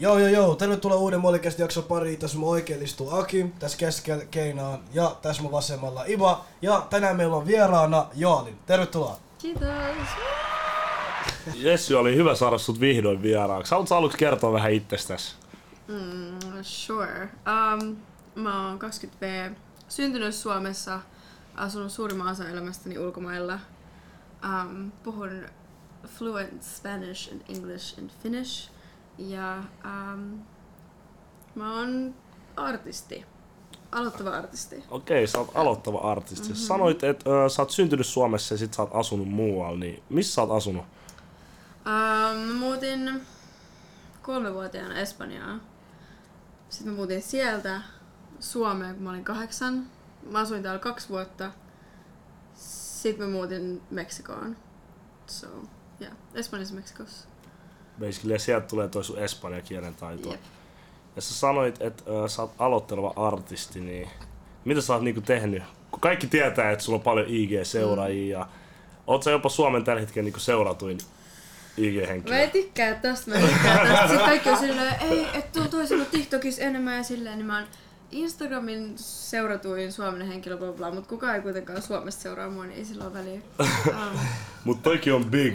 Joo, joo, joo. Tervetuloa uuden Mollikästi jakson pariin. Tässä mun oikein istuu Aki, tässä keskellä Keinaan ja tässä mun vasemmalla Iva. Ja tänään meillä on vieraana Joalin. Tervetuloa. Kiitos. Jessi, oli hyvä saada sut vihdoin vieraaksi. Haluatko aluksi kertoa vähän itsestäsi? Mm, sure. Um, mä oon 20V, syntynyt Suomessa, asunut suurimman osan elämästäni ulkomailla. Um, puhun fluent Spanish and English and Finnish. Ja um, mä oon artisti. Aloittava artisti. Okei, sä oot aloittava artisti. Mm-hmm. Sanoit, että ö, sä oot syntynyt Suomessa ja sit sä oot asunut muualla, niin missä sä oot asunut? Um, mä muutin kolmevuotiaana Espanjaan. Sitten mä muutin sieltä Suomeen, kun mä olin kahdeksan. Mä asuin täällä kaksi vuotta. Sitten mä muutin Meksikoon. So, yeah. Espanjassa Meksikossa. Basically, ja sieltä tulee toi sun espanjan kielen taito. Jep. Ja sä sanoit, että ö, sä oot aloitteleva artisti, niin mitä sä oot niinku tehnyt? Kun kaikki tietää, että sulla on paljon IG-seuraajia ja oot sä jopa Suomen tällä hetkellä niinku seuratuin IG-henkilö? Mä en tykkää tosta, mä en tykkää tosta. Sitten kaikki on silleen, ei, et tuu toisella TikTokissa enemmän ja silleen, niin mä oon Instagramin seuratuin suomalainen henkilö, bla bla, mutta kukaan ei kuitenkaan Suomesta seuraa mua, niin ei sillä ole väliä. Um, Mut toikin on big.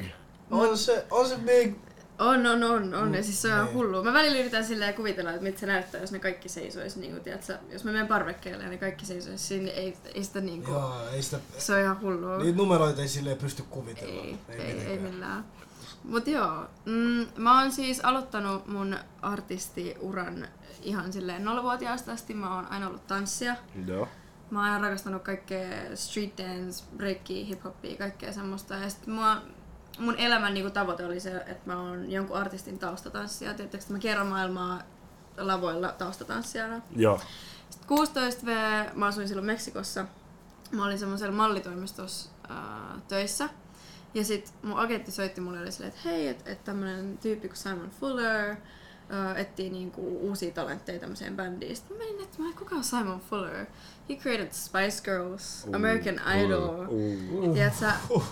On se, on se big. On, on, on, on, ja siis se on ihan Niin. hullua. Mä välillä yritän silleen kuvitella, että miltä se näyttää, jos ne kaikki seisois, niin kuin, tiedätkö, jos mä menen parvekkeelle ja ne kaikki seisois siinä, niin ei, ei sitä niin kuin, Joo, ei sitä... se on ihan hullua. Niitä numeroita ei silleen pysty kuvitella. Ei, ei, ei, mitenkään. millään. Mut joo, mm, mä oon siis aloittanut mun artistiuran ihan silleen nollavuotiaasta asti. Mä oon aina ollut tanssia. Joo. Mä oon aina rakastanut kaikkea street dance, breakia, hip-hopia, kaikkea semmoista. Ja sit mua, mun elämän niinku tavoite oli se, että mä oon jonkun artistin taustatanssija. Että mä kerron maailmaa lavoilla taustatanssijana. Joo. Sitten 16V, mä asuin silloin Meksikossa. Mä olin semmoisella mallitoimistossa ää, töissä. Ja sit mun agentti soitti mulle oli silleen, että hei, että et tämmönen tyyppi kuin Simon Fuller ää, etsii niinku uusia talentteja tämmöiseen bändiin. Sitten mä menin että kuka on Simon Fuller? He created Spice Girls, American Idol. Uh. Tiedätkö,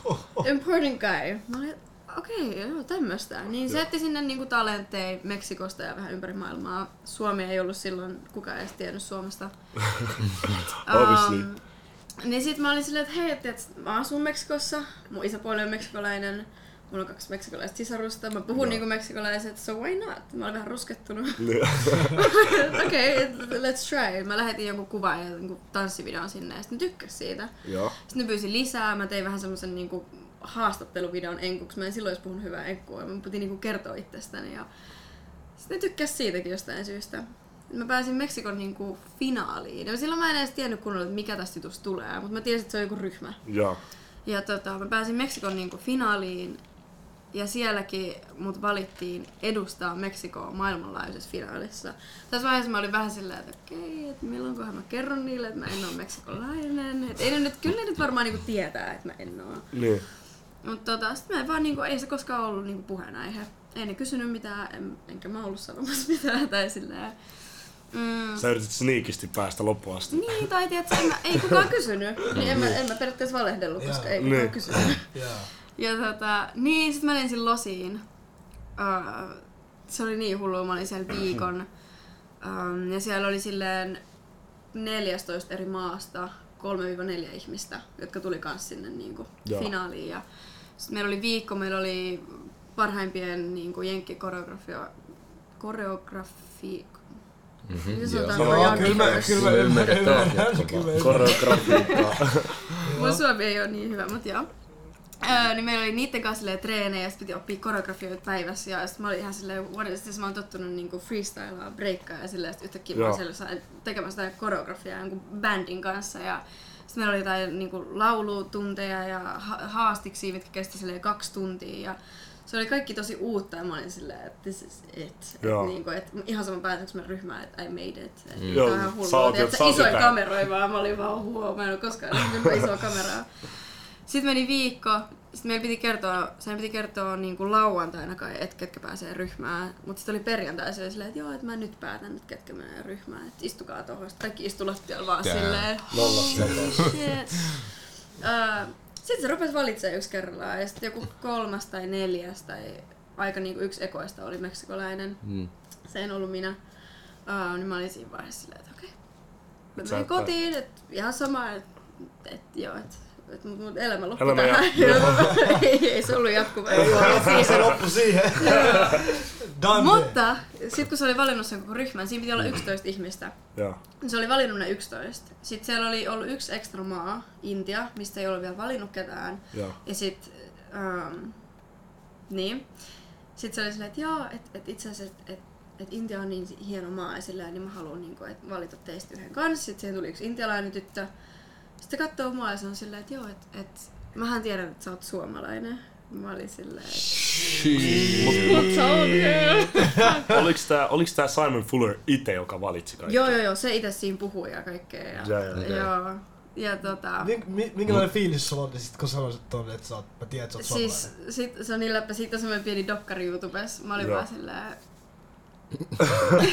important guy. Mä olin, okei, okay, joo, tämmöstä. Niin se etti sinne niinku talentteja Meksikosta ja vähän ympäri maailmaa. Suomi ei ollut silloin, kukaan ei edes tiennyt Suomesta. Obviously. Um, niin sit mä olin silleen, että hei, että et, mä asun Meksikossa, mun isäpuoli on meksikolainen, mulla on kaksi meksikolaista sisarusta, mä puhun Joo. niinku meksikolaiset, so why not? Mä olin vähän ruskettunut. Niin. Okei, okay, let's try. Mä lähetin jonkun kuvan ja jonkun tanssivideon sinne ja sitten tykkäs siitä. Joo. Sitten ne pyysi lisää, mä tein vähän semmosen niinku haastatteluvideon enkuksi. Mä en silloin puhunut hyvää enkkua ja mä piti niinku kertoa itsestäni. Ja sitten ne tykkäs siitäkin jostain syystä. Mä pääsin Meksikon niinku finaaliin. Ja silloin mä en edes tiennyt kunnolla, että mikä tästä jutusta tulee, mutta mä tiesin, että se on joku ryhmä. Joo. Ja tota, mä pääsin Meksikon niinku finaaliin ja sielläkin mut valittiin edustaa Meksikoa maailmanlaajuisessa finaalissa. Tässä vaiheessa mä olin vähän silleen, että okei, että milloinkohan mä kerron niille, että mä en ole meksikolainen. Et ei ne nyt, kyllä ne nyt varmaan niinku tietää, että mä en oo. Niin. Mutta tota, sit mä en vaan niinku, ei se koskaan ollut niinku puheenaihe. Ei ne kysynyt mitään, en, enkä mä ollut sanomassa mitään tai silleen. Mm, Sä yritit sneakisti päästä loppuun asti. niin, tai tiedätkö, en mä, ei kukaan kysynyt. Niin en mä, en mä periaatteessa valehdellut, koska ei kukaan Niin. kysynyt. Joo. Ja tota, niin, sit mä menin losiin. Uh, se oli niin hullu, mä olin siellä viikon. Um, ja siellä oli silleen 14 eri maasta 3-4 ihmistä, jotka tuli kans sinne niinku Joo. finaaliin. Ja sit meillä oli viikko, meillä oli parhaimpien niinku jenkkikoreografia koreografi... Mhm, Miten joo. No, kyllä mä, kyllä mä ymmärrän. Kyllä mä ymmärrän. Koreografiikkaa. Mun suomi ei ole niin hyvä, mutta joo. Öö, niin meillä oli niitten kanssa silleen treenejä ja sit piti oppia koreografioita päivässä ja sit mä olin ihan silleen, what is this? Mä oon tottunut niinku freestylaa, breikkaa ja silleen sit yhtäkkiä mä Joo. oon siellä sain tekemään sitä koreografiaa jonkun bändin kanssa ja sitten meillä oli jotain niinku laulutunteja ja ha- haastiksia, mitkä kesti silleen kaksi tuntia ja se oli kaikki tosi uutta ja mä olin silleen, että this is it. Joo. Et niinku, et ihan sama pääseekö mä ryhmään, että I made it. Et Mm. Tää on Joo, ihan hullua. Tiedätkö, jo isoja kameroja vaan, mä olin vaan huo, mä en ole koskaan nähnyt isoa kameraa. Sitten meni viikko, sitten meillä piti kertoa, sen piti kertoa niin kuin lauantaina kai, että ketkä pääsee ryhmään. Mutta sitten oli perjantai se oli silleen, että joo, että mä nyt päätän nyt ketkä menee ryhmään. Että istukaa tuohon. Sitten kaikki istu lattialla vaan Tää. silleen, sitten se rupesi valitsemaan yksi kerrallaan ja sitten joku kolmas tai neljäs tai aika niinku yksi ekoista oli meksikolainen. Mm. Se en ollut minä. Uh, niin mä olin siinä vaiheessa silleen, että okei. Mä Sä menin kotiin, että ihan sama, että et, joo, että et mut, mut elämä loppui Elämä tähän. ei, ei se ollut jatkuva. Ei siis se loppu siihen. Mutta sitten kun se oli valinnut sen koko ryhmän, siinä piti olla 11 ihmistä. Joo. Se oli valinnut ne 11. Sitten siellä oli ollut yksi ekstra maa, Intia, mistä ei ollut vielä valinnut ketään. Joo. Ja sitten, ähm, niin. Sitten se oli silleen, että joo, että et itse asiassa, että et, et Intia on niin hieno maa ja silleen, niin mä haluan niin et valita teistä yhden kanssa. Sitten siihen tuli yksi intialainen tyttö. Sitten katsoo mua ja se on silleen, että joo, että et, mähän tiedän, että sä oot suomalainen. Mä olin silleen, että mut sä oot. Oliks tää, oliks tää Simon Fuller itse, joka valitsi kaikki? Joo, joo, joo, se itse siinä puhui ja kaikkea. Ja, Joo, joo. Joo. Ja tota... Mink- mi- Minkälainen fiilis sulla oli sit, kun sanoisit tonne, että sä oot, mä tiedän, että sä oot Siis suomalainen? sit, se on niin läppä, siitä on semmoinen pieni dokkari YouTubessa. Mä olin Joo. vaan silleen...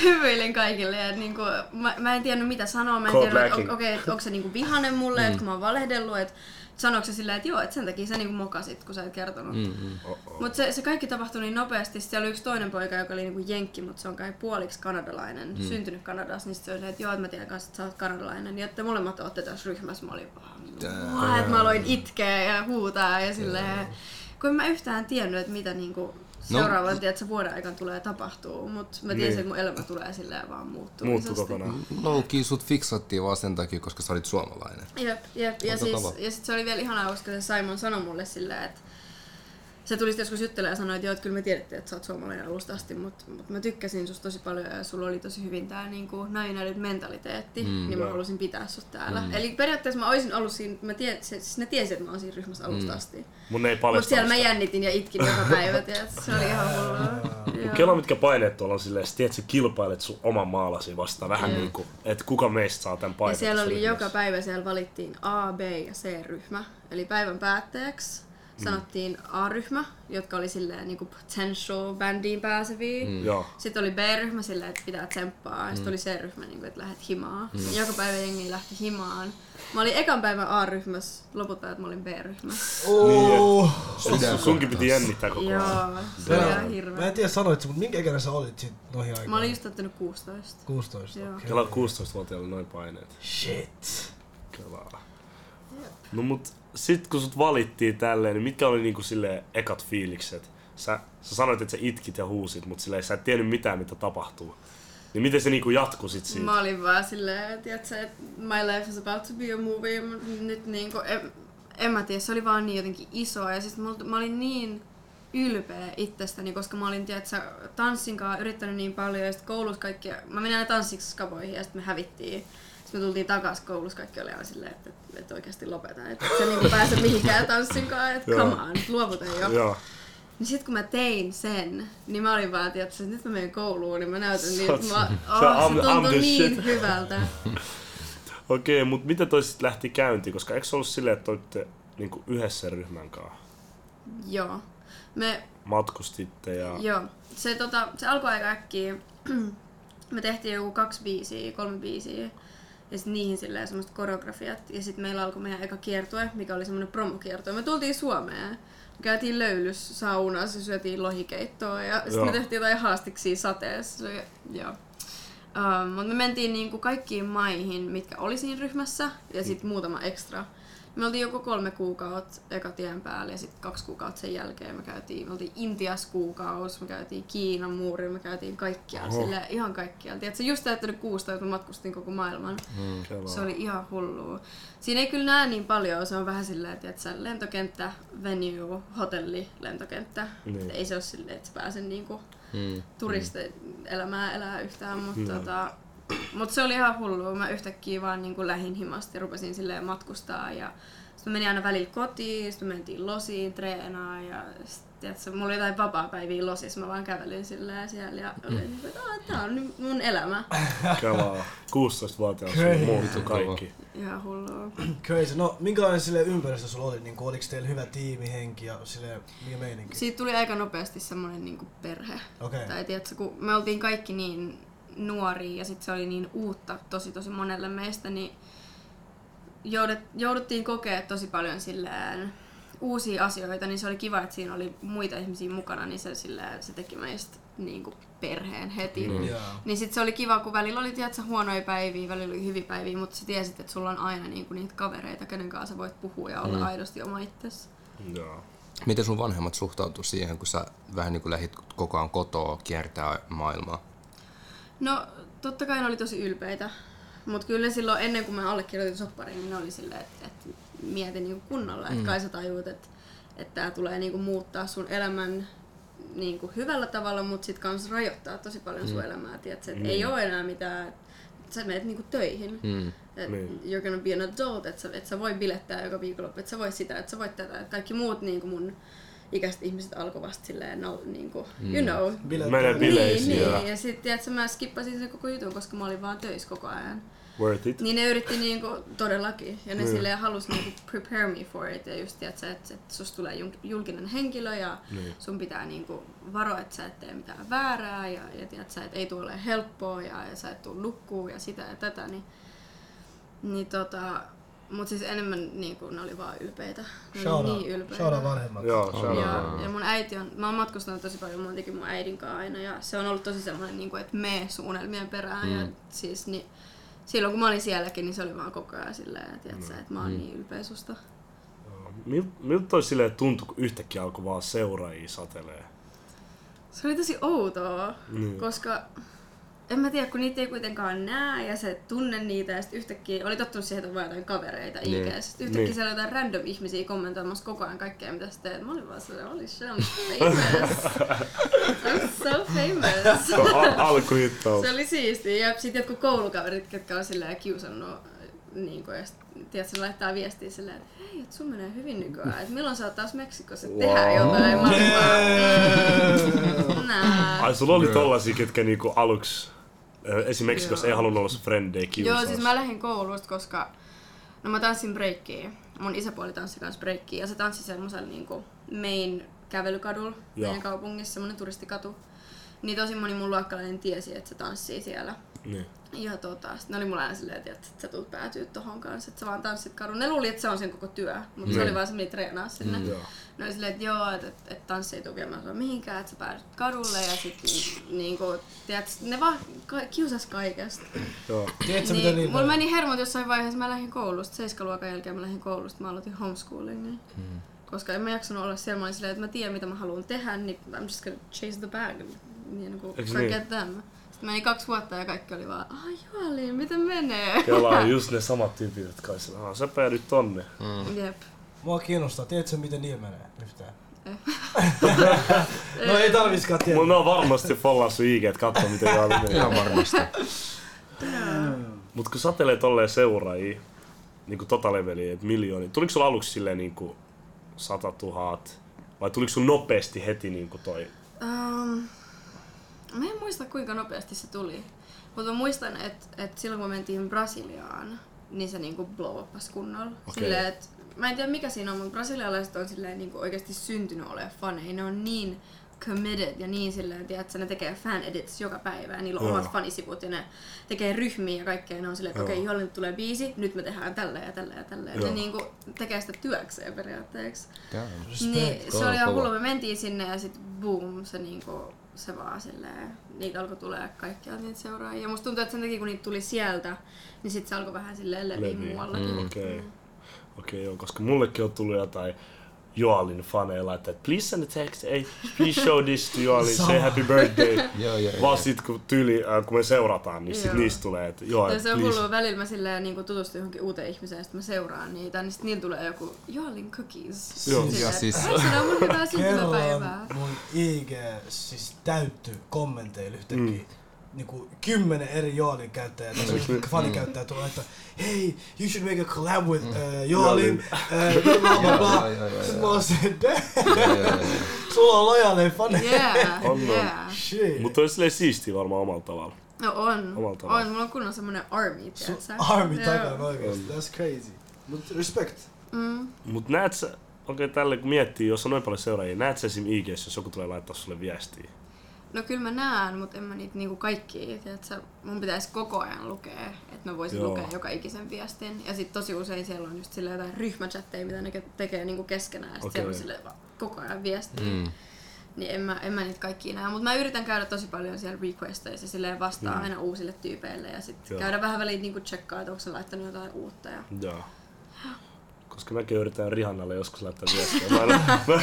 Hyvyilin kaikille ja niinku, mä, mä, en tiennyt mitä sanoa, mä en Cold tiennyt, että okay, et onko se niinku vihanen mulle, mm. että kun mä oon valehdellut, että sanoiko se silleen, että joo, että sen takia sä niinku mokasit, kun sä et kertonut. Mm. Mm-mm. Oh-oh. Mutta se, se kaikki tapahtui niin nopeasti. Siellä oli yksi toinen poika, joka oli niinku jenkki, mutta se on kai puoliksi kanadalainen, mm. syntynyt Kanadassa. Niin sit se oli että joo, että mä tiedän kanssa, että sä oot kanadalainen. Ja että molemmat ootte tässä ryhmässä. Mä olin vaan, että mä aloin itkeä ja huutaa ja silleen. Kun en mä yhtään tiennyt, että mitä niinku seuraavan no. se vuoden aikana tulee tapahtuu, mutta mä tiesin, Niin. että mun elämä tulee silleen vaan muuttuu. Muuttu kokonaan. Low-key sut fiksattiin vaan sen takia, koska sä olit suomalainen. Jep, jep. Ja, siis, ja sit se oli vielä ihanaa, koska se Simon sanoi mulle silleen, että se tuli joskus juttelemaan ja sanoi, että joo, että kyllä me tiedettiin, että sä oot suomalainen alusta asti, mutta, mutta mä tykkäsin susta tosi paljon ja sulla oli tosi hyvin tää niinku United mentaliteetti, Mm, niin mä joo. halusin pitää sut täällä. Mm. Eli periaatteessa mä olisin ollut siinä, mä tie, se, siis ne tiesi, että mä oon siinä ryhmässä alusta Mm. asti. Mun ei Mutta siellä mä sitä. jännitin ja itkin joka päivä, tiedät, se oli ihan hullua. Kela mitkä paineet tuolla on silleen, sä tiedät, sä kilpailet sun oman maalasi vastaan vähän Mm. niinku, että kuka meistä saa tän Ja paikan. siellä tässä oli ryhmässä. joka päivä, siellä valittiin A, B ja C-ryhmä. Eli päivän päätteeksi sanottiin A-ryhmä, jotka oli silleen niin potential bandiin pääseviä. Mm. Joo. Sitten oli B-ryhmä silleen, että pitää tsemppaa. Ja sitten oli C-ryhmä, niin kuin, että lähdet himaan. Mm. Joka päivä jengi lähti himaan. Mä olin ekan päivän A-ryhmässä, loput ajat mä olin B-ryhmä. Oh. Sydän Sunkin piti jännittää koko ajan. Joo, se oli Mä, ihan mä hirveä. en tiedä sanoit mutta minkä ikäinen sä olit sit noihin aikoihin? Mä olin just täyttänyt 16. 16. Joo. okei. Kela 16-vuotiaalla noin paineet. Shit. Kelaa. No mut sit kun sut valittiin tälleen, niin mitkä oli niinku silleen ekat fiilikset? Sä, sä sanoit, että sä itkit ja huusit, mutta silleen sä et tiennyt mitään, mitä tapahtuu. Niin miten se niinku jatkui sit siitä? Mä olin vaan silleen, että my life is about to be a movie. Nyt niinku, en, en mä tiedä, se oli vaan niin jotenkin iso. Ja siis mä, mä olin niin ylpeä itsestäni, koska mä olin tiiätkö, tanssinkaan yrittänyt niin paljon. Ja sitten koulussa kaikki, mä menin aina tanssiksi skaboihin ja sitten me hävittiin. Sitten me tultiin takas koulussa, kaikki oli aina silleen, että, että, että oikeasti lopeta. Että et sä niinku pääse mihinkään tanssinkaan, että come on, luovuta jo. Joo. Niin sit kun mä tein sen, niin mä olin vaan, että nyt mä menen kouluun, niin mä näytän niin, että mä, oh, se tuntui niin shit. hyvältä. Okei, mut miten toi sit lähti käyntiin? Koska eikö se ollut silleen, että olitte niinku yhdessä ryhmän kanssa? Joo. Me, Matkustitte ja... joo. Se, tota, se alkoi aika äkkiä. me tehtiin joku kaksi biisiä, kolme biisiä. Ja sitten niihin silleen semmoiset koreografiat. Ja sitten meillä alkoi meidän eka kiertue, mikä oli semmoinen promokiertue. Me tultiin Suomeen. Me käytiin löylys saunassa ja syötiin lohikeittoa. Ja sitten me tehtiin jotain haastiksia sateessa. Se oli- Joo. Um, mutta me mentiin niinku kaikkiin maihin, mitkä oli siinä ryhmässä, ja sitten muutama ekstra. Me oltiin joko kolme kuukautta eka tien päällä ja sitten kaksi kuukautta sen jälkeen me käytiin, me oltiin Intias kuukausi, me käytiin Kiinan muuriin, me käytiin kaikkialla, Oho. sille ihan kaikkialla. Tiedätkö, just täyttänyt 16, mä matkustin koko maailman. Mm. Kelaa. Se oli ihan hullua. Siinä ei kyllä näe niin paljon, se on vähän silleen, että lentokenttä, venue, hotelli, lentokenttä. Niin. Ei se ole silleen, että sä pääsen niinku Mm. turistielämää elää yhtään, mutta Joo. tota, mut se oli ihan hullua. Mä yhtäkkiä vaan niin lähin himasta ja rupesin silleen matkustaa ja sitten menin aina välillä kotiin, sitten me mentiin losiin treenaa ja tiedätkö, mulla oli jotain vapaa-päiviä losissa, mä vaan kävelin silleen siellä ja olin, että "Aa, tää on nyt mun elämä. Kelaa. 16-vuotiaalla Crazy. sulla muuttui kaikki. Ihan hullua. Crazy. No, minkälainen sille ympäristö sulla oli? Niin oliko teillä hyvä tiimihenki ja sille mikä meininki? Siitä tuli aika nopeasti semmonen niin perhe. Okei. Tai tiedätkö, kun me oltiin kaikki niin nuoria ja sitten se oli niin uutta tosi tosi monelle meistä, niin joudut, jouduttiin kokea tosi paljon silleen uusia asioita, niin se oli kiva, että siinä oli muita ihmisiä mukana, niin se, sille, se teki meistä niin kuin perheen heti. Mm. Joo. Niin sit se oli kiva, kun välillä oli tiedätkö, huonoja päiviä, välillä oli hyviä päiviä, mutta sä tiesit, että sulla on aina niinku niitä kavereita, kenen kanssa sä voit puhua ja olla Mm. aidosti oma itsesi. Joo. Miten sun vanhemmat suhtautuu siihen, kun sä vähän niin kuin lähit koko ajan kotoa kiertää maailmaa? No, totta kai ne oli tosi ylpeitä. Mutta kyllä silloin ennen kuin mä allekirjoitin soppariin, niin ne oli silleen, että, että mieti niinku kunnolla. Että kai sä tajuut, että, että tää tulee niinku muuttaa sun elämän niinku hyvällä tavalla, mutta sit kans rajoittaa tosi paljon sun elämää. Tiedätkö, että ei ole enää mitään, että sä menet niinku töihin. Mm. Et Niin. you're gonna be an adult, että sä, et sä voi bilettää joka viikonloppu, että sä voit sitä, että sä voit tätä. Et kaikki muut niin mun ikäiset ihmiset alkoi vasta silleen, no, niin kuin, you know. Bileet- Menee bileisiin Niin, ja niin. Ja sitten tiedätkö, mä skippasin sen koko jutun, koska mä olin vaan töissä koko ajan. worth it. Niin ne yritti niinku todellakin. Ja ne Niin. silleen halus niinku prepare me for it. Ja just tiedätkö, että, että susta tulee jul- julkinen henkilö ja Niin. sun pitää niinku varoa, että sä et tee mitään väärää. Ja, ja tiedätkö, että ei tule helppoa ja, ja sä et tuu nukkuu ja sitä ja tätä. Niin, niin tota, mut siis enemmän niinku, ne oli vaan ylpeitä. Ne Shout oli niin ylpeitä. shout out vanhemmat. Joo, shout out. Ja, ja mun äiti on, mä oon matkustanut tosi paljon muutenkin mun äidin kanssa aina ja se on ollut tosi semmoinen, niin kuin, että me suunnelmien perään. Mm. Ja siis, niin, silloin kun mä olin sielläkin, niin se oli vaan koko ajan silleen, että, mm. että mä oon niin ylpeä susta. Mil- Miltä toi silleen tuntui, kun yhtäkkiä alkoi vaan seuraajia satelee? Se oli tosi outoa, Niin. koska en mä tiedä, kun niitä ei kuitenkaan näe ja se tunne niitä ja sitten yhtäkkiä oli tottunut siihen, että on vaan jotain kavereita Niin. niin. Sitten yhtäkkiä Niin. siellä oli jotain random ihmisiä kommentoimassa koko ajan kaikkea, mitä sä teet. Mä olin vaan sellainen, holy shit, I'm famous. I'm so famous. Alkuhittaus. Se oli siistiä. Ja sitten jotkut koulukaverit, ketkä on silleen kiusannut, niin kuin, ja sit, tiedätkö, ne laittaa viestiä silleen, että hei, että sun menee hyvin nykyään, että milloin sä oot taas Meksikossa, että tehdään Wow. jotain. Mä nää. Ai sulla oli tollasia, ketkä niinku aluksi ö, esim. Meksikossa ei halunnut olla sun frendejä kiusaa. Joo, siis mä lähdin koulusta, koska no mä tanssin breikkiä. Mun isäpuoli tanssi kanssa breikkiä ja se tanssi semmoisella niinku main kävelykadulla meidän kaupungissa, semmonen turistikatu. Niin tosi moni mun luokkalainen tiesi, että se tanssii siellä. Niin. Ja tota, sit ne oli mulla aina silleen, että sä tulet päätyä tohon kanssa, että sä vaan tanssit kadun. Ne luuli, että se on sen koko työ, mutta se Mm. oli vaan se, meni treenaa sinne. Joo. Ne oli silleen, että joo, että, että, että tanssi ei tule viemään sua mihinkään, että sä päädyt kadulle ja sit niinku, tiedät, ne vaan ka- kiusas kaikesta. Joo. Tiedätkö mitä Niin, niitä mulla meni hermot jossain vaiheessa, mä lähdin koulusta, seiskaluokan jälkeen mä lähdin koulusta, mä aloitin homeschoolingin. Hmm. Koska en mä jaksanut olla siellä, mä olin silleen, että mä tiedän mitä mä haluan tehdä, niin I'm just gonna chase the bag. Niin kuin Eiks forget niin? them. Sitten meni kaksi vuotta ja kaikki oli vaan, ah Juali, miten menee? Kela on just ne samat tyypit, jotka on sillä, "Aha, sä päädyt tonne. Jep. Mua kiinnostaa, tiedätkö miten niillä menee yhtään? Eh. no ei tarviskaan tietää. Mulla on varmasti follaa sun IG, et katso miten joo menee. Ihan varmasti. Mut kun satelee tolleen seuraajia, niinku tota leveliä, et miljooni. Tuliko sulla aluksi silleen niinku sata tuhat? Vai tuliko sun nopeasti heti niinku toi? Um, muista kuinka nopeasti se tuli. Mutta mä muistan, että et silloin kun me mentiin Brasiliaan, niin se niinku blow uppas kunnolla. Okei. Silleen, et, mä en tiedä mikä siinä on, mutta brasilialaiset on silleen niinku oikeasti syntynyt olemaan faneja. Ne on niin committed ja niin silleen, tiedätkö, ne tekee fan edits joka päivä ja niillä on Joo. omat fanisivut ja ne tekee ryhmiä ja kaikkea. Ne on silleen, että okei, okay, nyt tulee biisi, nyt me tehdään tällä ja tällä ja tällä. Ne niinku tekee sitä työkseen periaatteessa. Damn. Niin, se oli ihan hullu. Me mentiin sinne ja sit boom, se niinku, se vaan silleen, niitä alkoi tulee kaikkia niitä seuraajia. Ja musta tuntuu, että sen takia kun niitä tuli sieltä, niin sit se alkoi vähän silleen leviä muuallakin. Mm. Okei. Okay. Okei, joo, koska mullekin on tullut jotain Joalin faneilla, että please send a text, hey, please show this to Joalin, say happy birthday. Joo, joo, Vaan sit kun tyyli, äh, kun me seurataan, niin sit niistä tulee, että Ja se on hullu, välillä mä silleen niin tutustun johonkin uuteen ihmiseen ja sit mä seuraan niitä, niin sit niillä tulee joku Joalin cookies. Joo. Silleen, Ja siis- "Ai, Se on mun hyvää syntymäpäivää. Kerran mun IG siis täyttyy kommenteilla yhtäkkiä. Mm. Mm. Niinku kymmenen eri Joalin käyttäjää, tai Mm. fanikäyttäjää tulee, että hei, you should make a collab with uh, Joalin, uh, blah blah blah Sitten mä oon se, sulla on lojaaleja faneja. Yeah, On, yeah. Shit. Mutta on silleen siistiä varmaan omalla tavalla. No on. Omalla tavalla. On, mulla on kunnon semmonen army, tiedätkö? Army Joo. takana oikeesti, that's crazy. Mut respect. Mm. Mut näet sä, okei okay, tälle kun miettii, jos on noin paljon seuraajia, näet sä esim. IG, jos joku tulee laittaa sulle viestiä? No kyllä mä näen, mutta en mä niitä niinku kaikki. Tiedätkö, mun pitäisi koko ajan lukea, että mä voisin Joo. lukea joka ikisen viestin. Ja sitten tosi usein siellä on just silleen jotain ryhmächatteja, mitä ne ke- tekee niinku keskenään. Ja sit Okei. siellä on koko ajan viestiä. Mm. Niin en mä, en mä niitä kaikki näe. Mutta mä yritän käydä tosi paljon siellä requesteissa ja silleen vastaa Mm. aina uusille tyypeille. Ja sitten käydä vähän väliin niinku tsekkaa, että onko se laittanut jotain uutta. Ja... Joo. Koska mäkin yritän Rihannalle joskus laittaa viestiä. Mä en, oo- mä,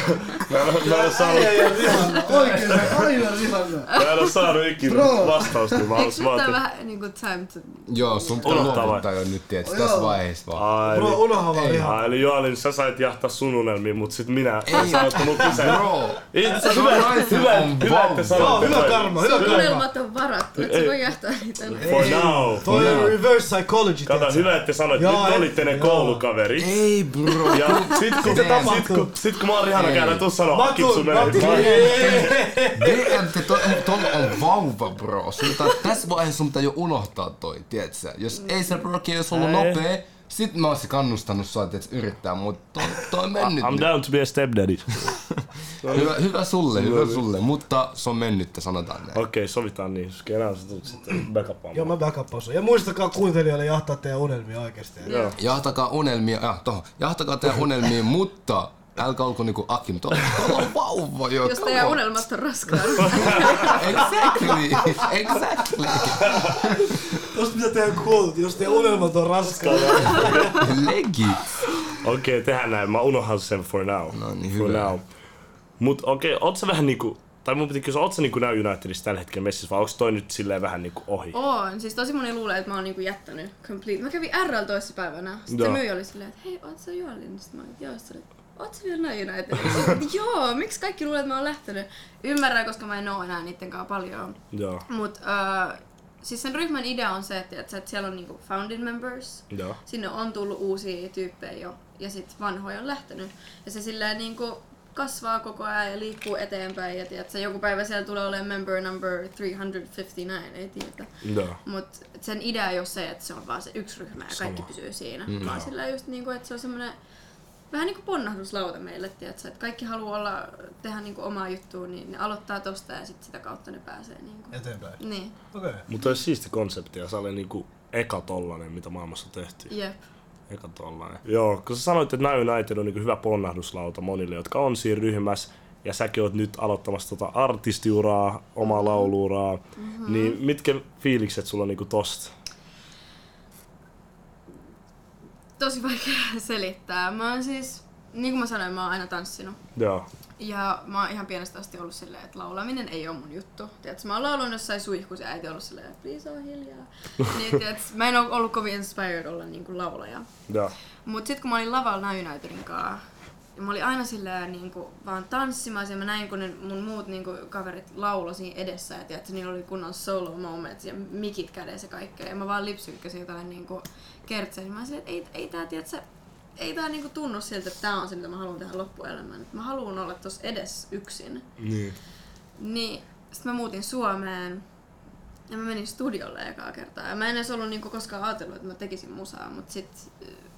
mä, en, oo- mä en ole saanut, ai, Rihanna, oikein, aina Rihanna. mä en saanut ikinä Bro. vastausta, niin mä Eikö nyt tää vähän niinku time to... Joo, sun pitää luovuttaa jo nyt, Joo. tässä vaiheessa vaan. Ai, Bro, niin. unoha vaan. Rihanna. Eli Joalin, sä sait jahtaa sun unelmiin, mut sit minä Ei. sanoit, että mulla kyse. Bro, Ei, se sun hyvä, hyvä, on hyvä, että vauva. sanoit. Joo, hyvä karma, hyvä Sun karma. unelmat on varattu, et sä voi jahtaa niitä. For now. Toi on reverse psychology, Kato, hyvä, että sanoit, nyt olitte ne koulukaverit. ei bro. Ja sit kun, Se sit, kun, sit kun mä oon Rihanna Ei. käydä, sun tuun, mä menee. tuun. DM, to, on vauva, bro. Pitää, tässä vaiheessa sun pitää jo unohtaa toi, tiedätkö? Jos ei se broki olisi ollut Ei. nopea, sit mä oisin kannustanut sua, että yrittää, mutta toi, toi on mennyt I'm nyt. down to be a stepdaddy. Hyvä, hyvä sulle, hyvä sulle, mutta se on mennyt, sanotaan näin. Okei, sovitaan niin. Kenään sä tulet sitten backupaamaan. Joo, mä backuppaan sun. Ja muistakaa kuuntelijoille jahtaa teidän unelmia oikeesti. Joo. Jahtakaa unelmia, ja, toho, jahtakaa teidän unelmia, mutta älkää olko niinku Akim, tuolla tuolla on vauva jo. Jos teidän on. unelmat on raskaat. Exactly, exactly. Tosta mitä teidän kuulut, jos teidän unelmat on raskaat. Legit. Okei, tehdään näin. Mä unohan sen for now. No niin, for hyvä. now. Mut okei, oot sä vähän niinku... Tai mun piti kysyä, oot sä niinku näy Unitedissa tällä hetkellä messissä vai onks toi nyt silleen vähän niinku ohi? On. Siis tosi moni luulee, että mä oon niinku jättänyt complete. Mä kävin RL toissa päivänä. Sitten Joo. se myyjä oli silleen, että hei, oot sä Juolin? Sitten mä olin, joo. Oli, oot sä vielä näin Unitedissa? joo, miksi kaikki luulee, että mä oon lähtenyt? Ymmärrän, koska mä en oo enää niitten kanssa paljon. Joo. Mut uh, siis sen ryhmän idea on se, että, että siellä on niinku founding members. Joo. Sinne on tullut uusia tyyppejä jo ja sit vanhoja on lähtenyt. Ja se silleen niinku kasvaa koko ajan ja liikkuu eteenpäin ja tiedätkö, joku päivä siellä tulee olemaan member number 359, ei tiedä. Joo. Mut sen idea ei ole se, että se on vaan se yksi ryhmä ja kaikki Sama. pysyy siinä. Mm. Vaan sillä just niinku, että se on semmoinen vähän niinku ponnahduslauta meille, tiedätkö, että kaikki haluaa olla, tehdä niinku omaa juttua, niin ne aloittaa tosta ja sit sitä kautta ne pääsee niinku. Eteenpäin. Niin, Okei. Mutta olisi siisti konsepti ja se oli niinku eka tollanen, mitä maailmassa on tehty. jep. Eka tollanen. Joo, kun sä sanoit, että Now United on niinku hyvä ponnahduslauta monille, jotka on siinä ryhmässä, ja säkin oot nyt aloittamassa tota artistiuraa, omaa lauluuraa, mm-hmm. niin mitkä fiilikset sulla on niinku tosta? Tosi vaikea selittää. Mä oon siis, niin kuin mä sanoin, mä oon aina tanssinut. Joo. Ja mä oon ihan pienestä asti ollut silleen, että laulaminen ei ole mun juttu. Tiedätkö, mä oon laulanut jossain suihkussa ja äiti on ollut silleen, please oo hiljaa. niin, tiedätkö, mä en oo ollut kovin inspired olla niinku laulaja. Joo. Mut sit kun mä olin lavalla Now Unitedin kanssa, ja mä olin aina silleen niinku vaan tanssimassa ja mä näin kun ne mun muut niinku kaverit lauloi siinä edessä ja tiedätkö, niillä oli kunnon solo moments ja mikit kädessä ja kaikkea. Ja mä vaan lipsykkäsin jotain niinku kertsejä. Niin mä olin että ei, ei tää tiedätkö, ei tää niinku tunnu siltä, että tää on se mitä mä haluan tehdä loppuelämän. Mä haluan olla tossa edes yksin. Niin. Niin, sit mä muutin Suomeen ja mä menin studiolle ekaa kertaa. Ja mä en edes ollut niinku koskaan ajatellut, että mä tekisin musaa, mut sit äh,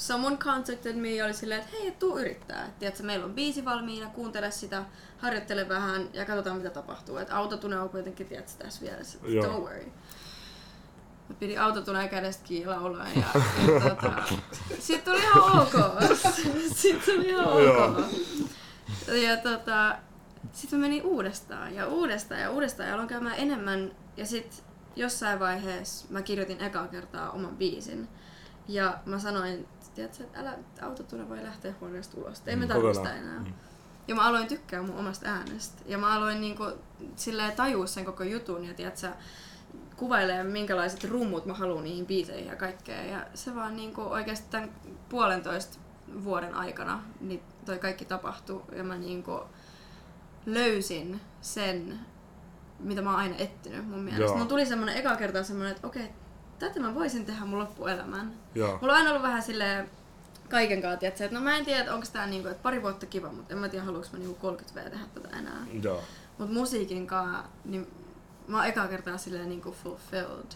someone contacted me ja oli silleen, että hei, tuu yrittää. Tiedätkö, meillä on biisi valmiina, kuuntele sitä, harjoittele vähän ja katsotaan mitä tapahtuu. Et autotune on kuitenkin, tiedätkö, tässä vieressä. Joo. Don't worry. Mä pidin autotuneen kädestä kiinni lauloin ja, ja tota, sit tuli ihan ok. Sit tuli ihan Joo. ok. Ja tota, sitten mä menin uudestaan ja uudestaan ja uudestaan ja aloin käymään enemmän. Ja sitten jossain vaiheessa mä kirjoitin ekaa kertaa oman biisin. Ja mä sanoin, tiedätkö, että älä autotune voi lähteä huoneesta ulos. Ei me Mm, tarvitse sitä enää. Ja mä aloin tykkää mun omasta äänestä. Ja mä aloin niinku silleen tajua sen koko jutun ja tiedätkö, kuvailee minkälaiset rummut mä haluan niihin biiseihin ja kaikkea. Ja se vaan niinku oikeasti tämän puolentoista vuoden aikana niin toi kaikki tapahtui ja mä niinku löysin sen, mitä mä oon aina etsinyt mun mielestä. Joo. Mun tuli semmonen eka kertaa semmonen, että okei, tätä mä voisin tehdä mun loppuelämän. Joo. Mulla on aina ollut vähän silleen kaiken tiedätkö, että no mä en tiedä, että onko tää niinku, että pari vuotta kiva, mutta en mä tiedä, haluanko mä niinku 30 V tehdä tätä enää. Joo. Mut musiikin kanssa, niin mä oon ekaa kertaa silleen niinku fulfilled.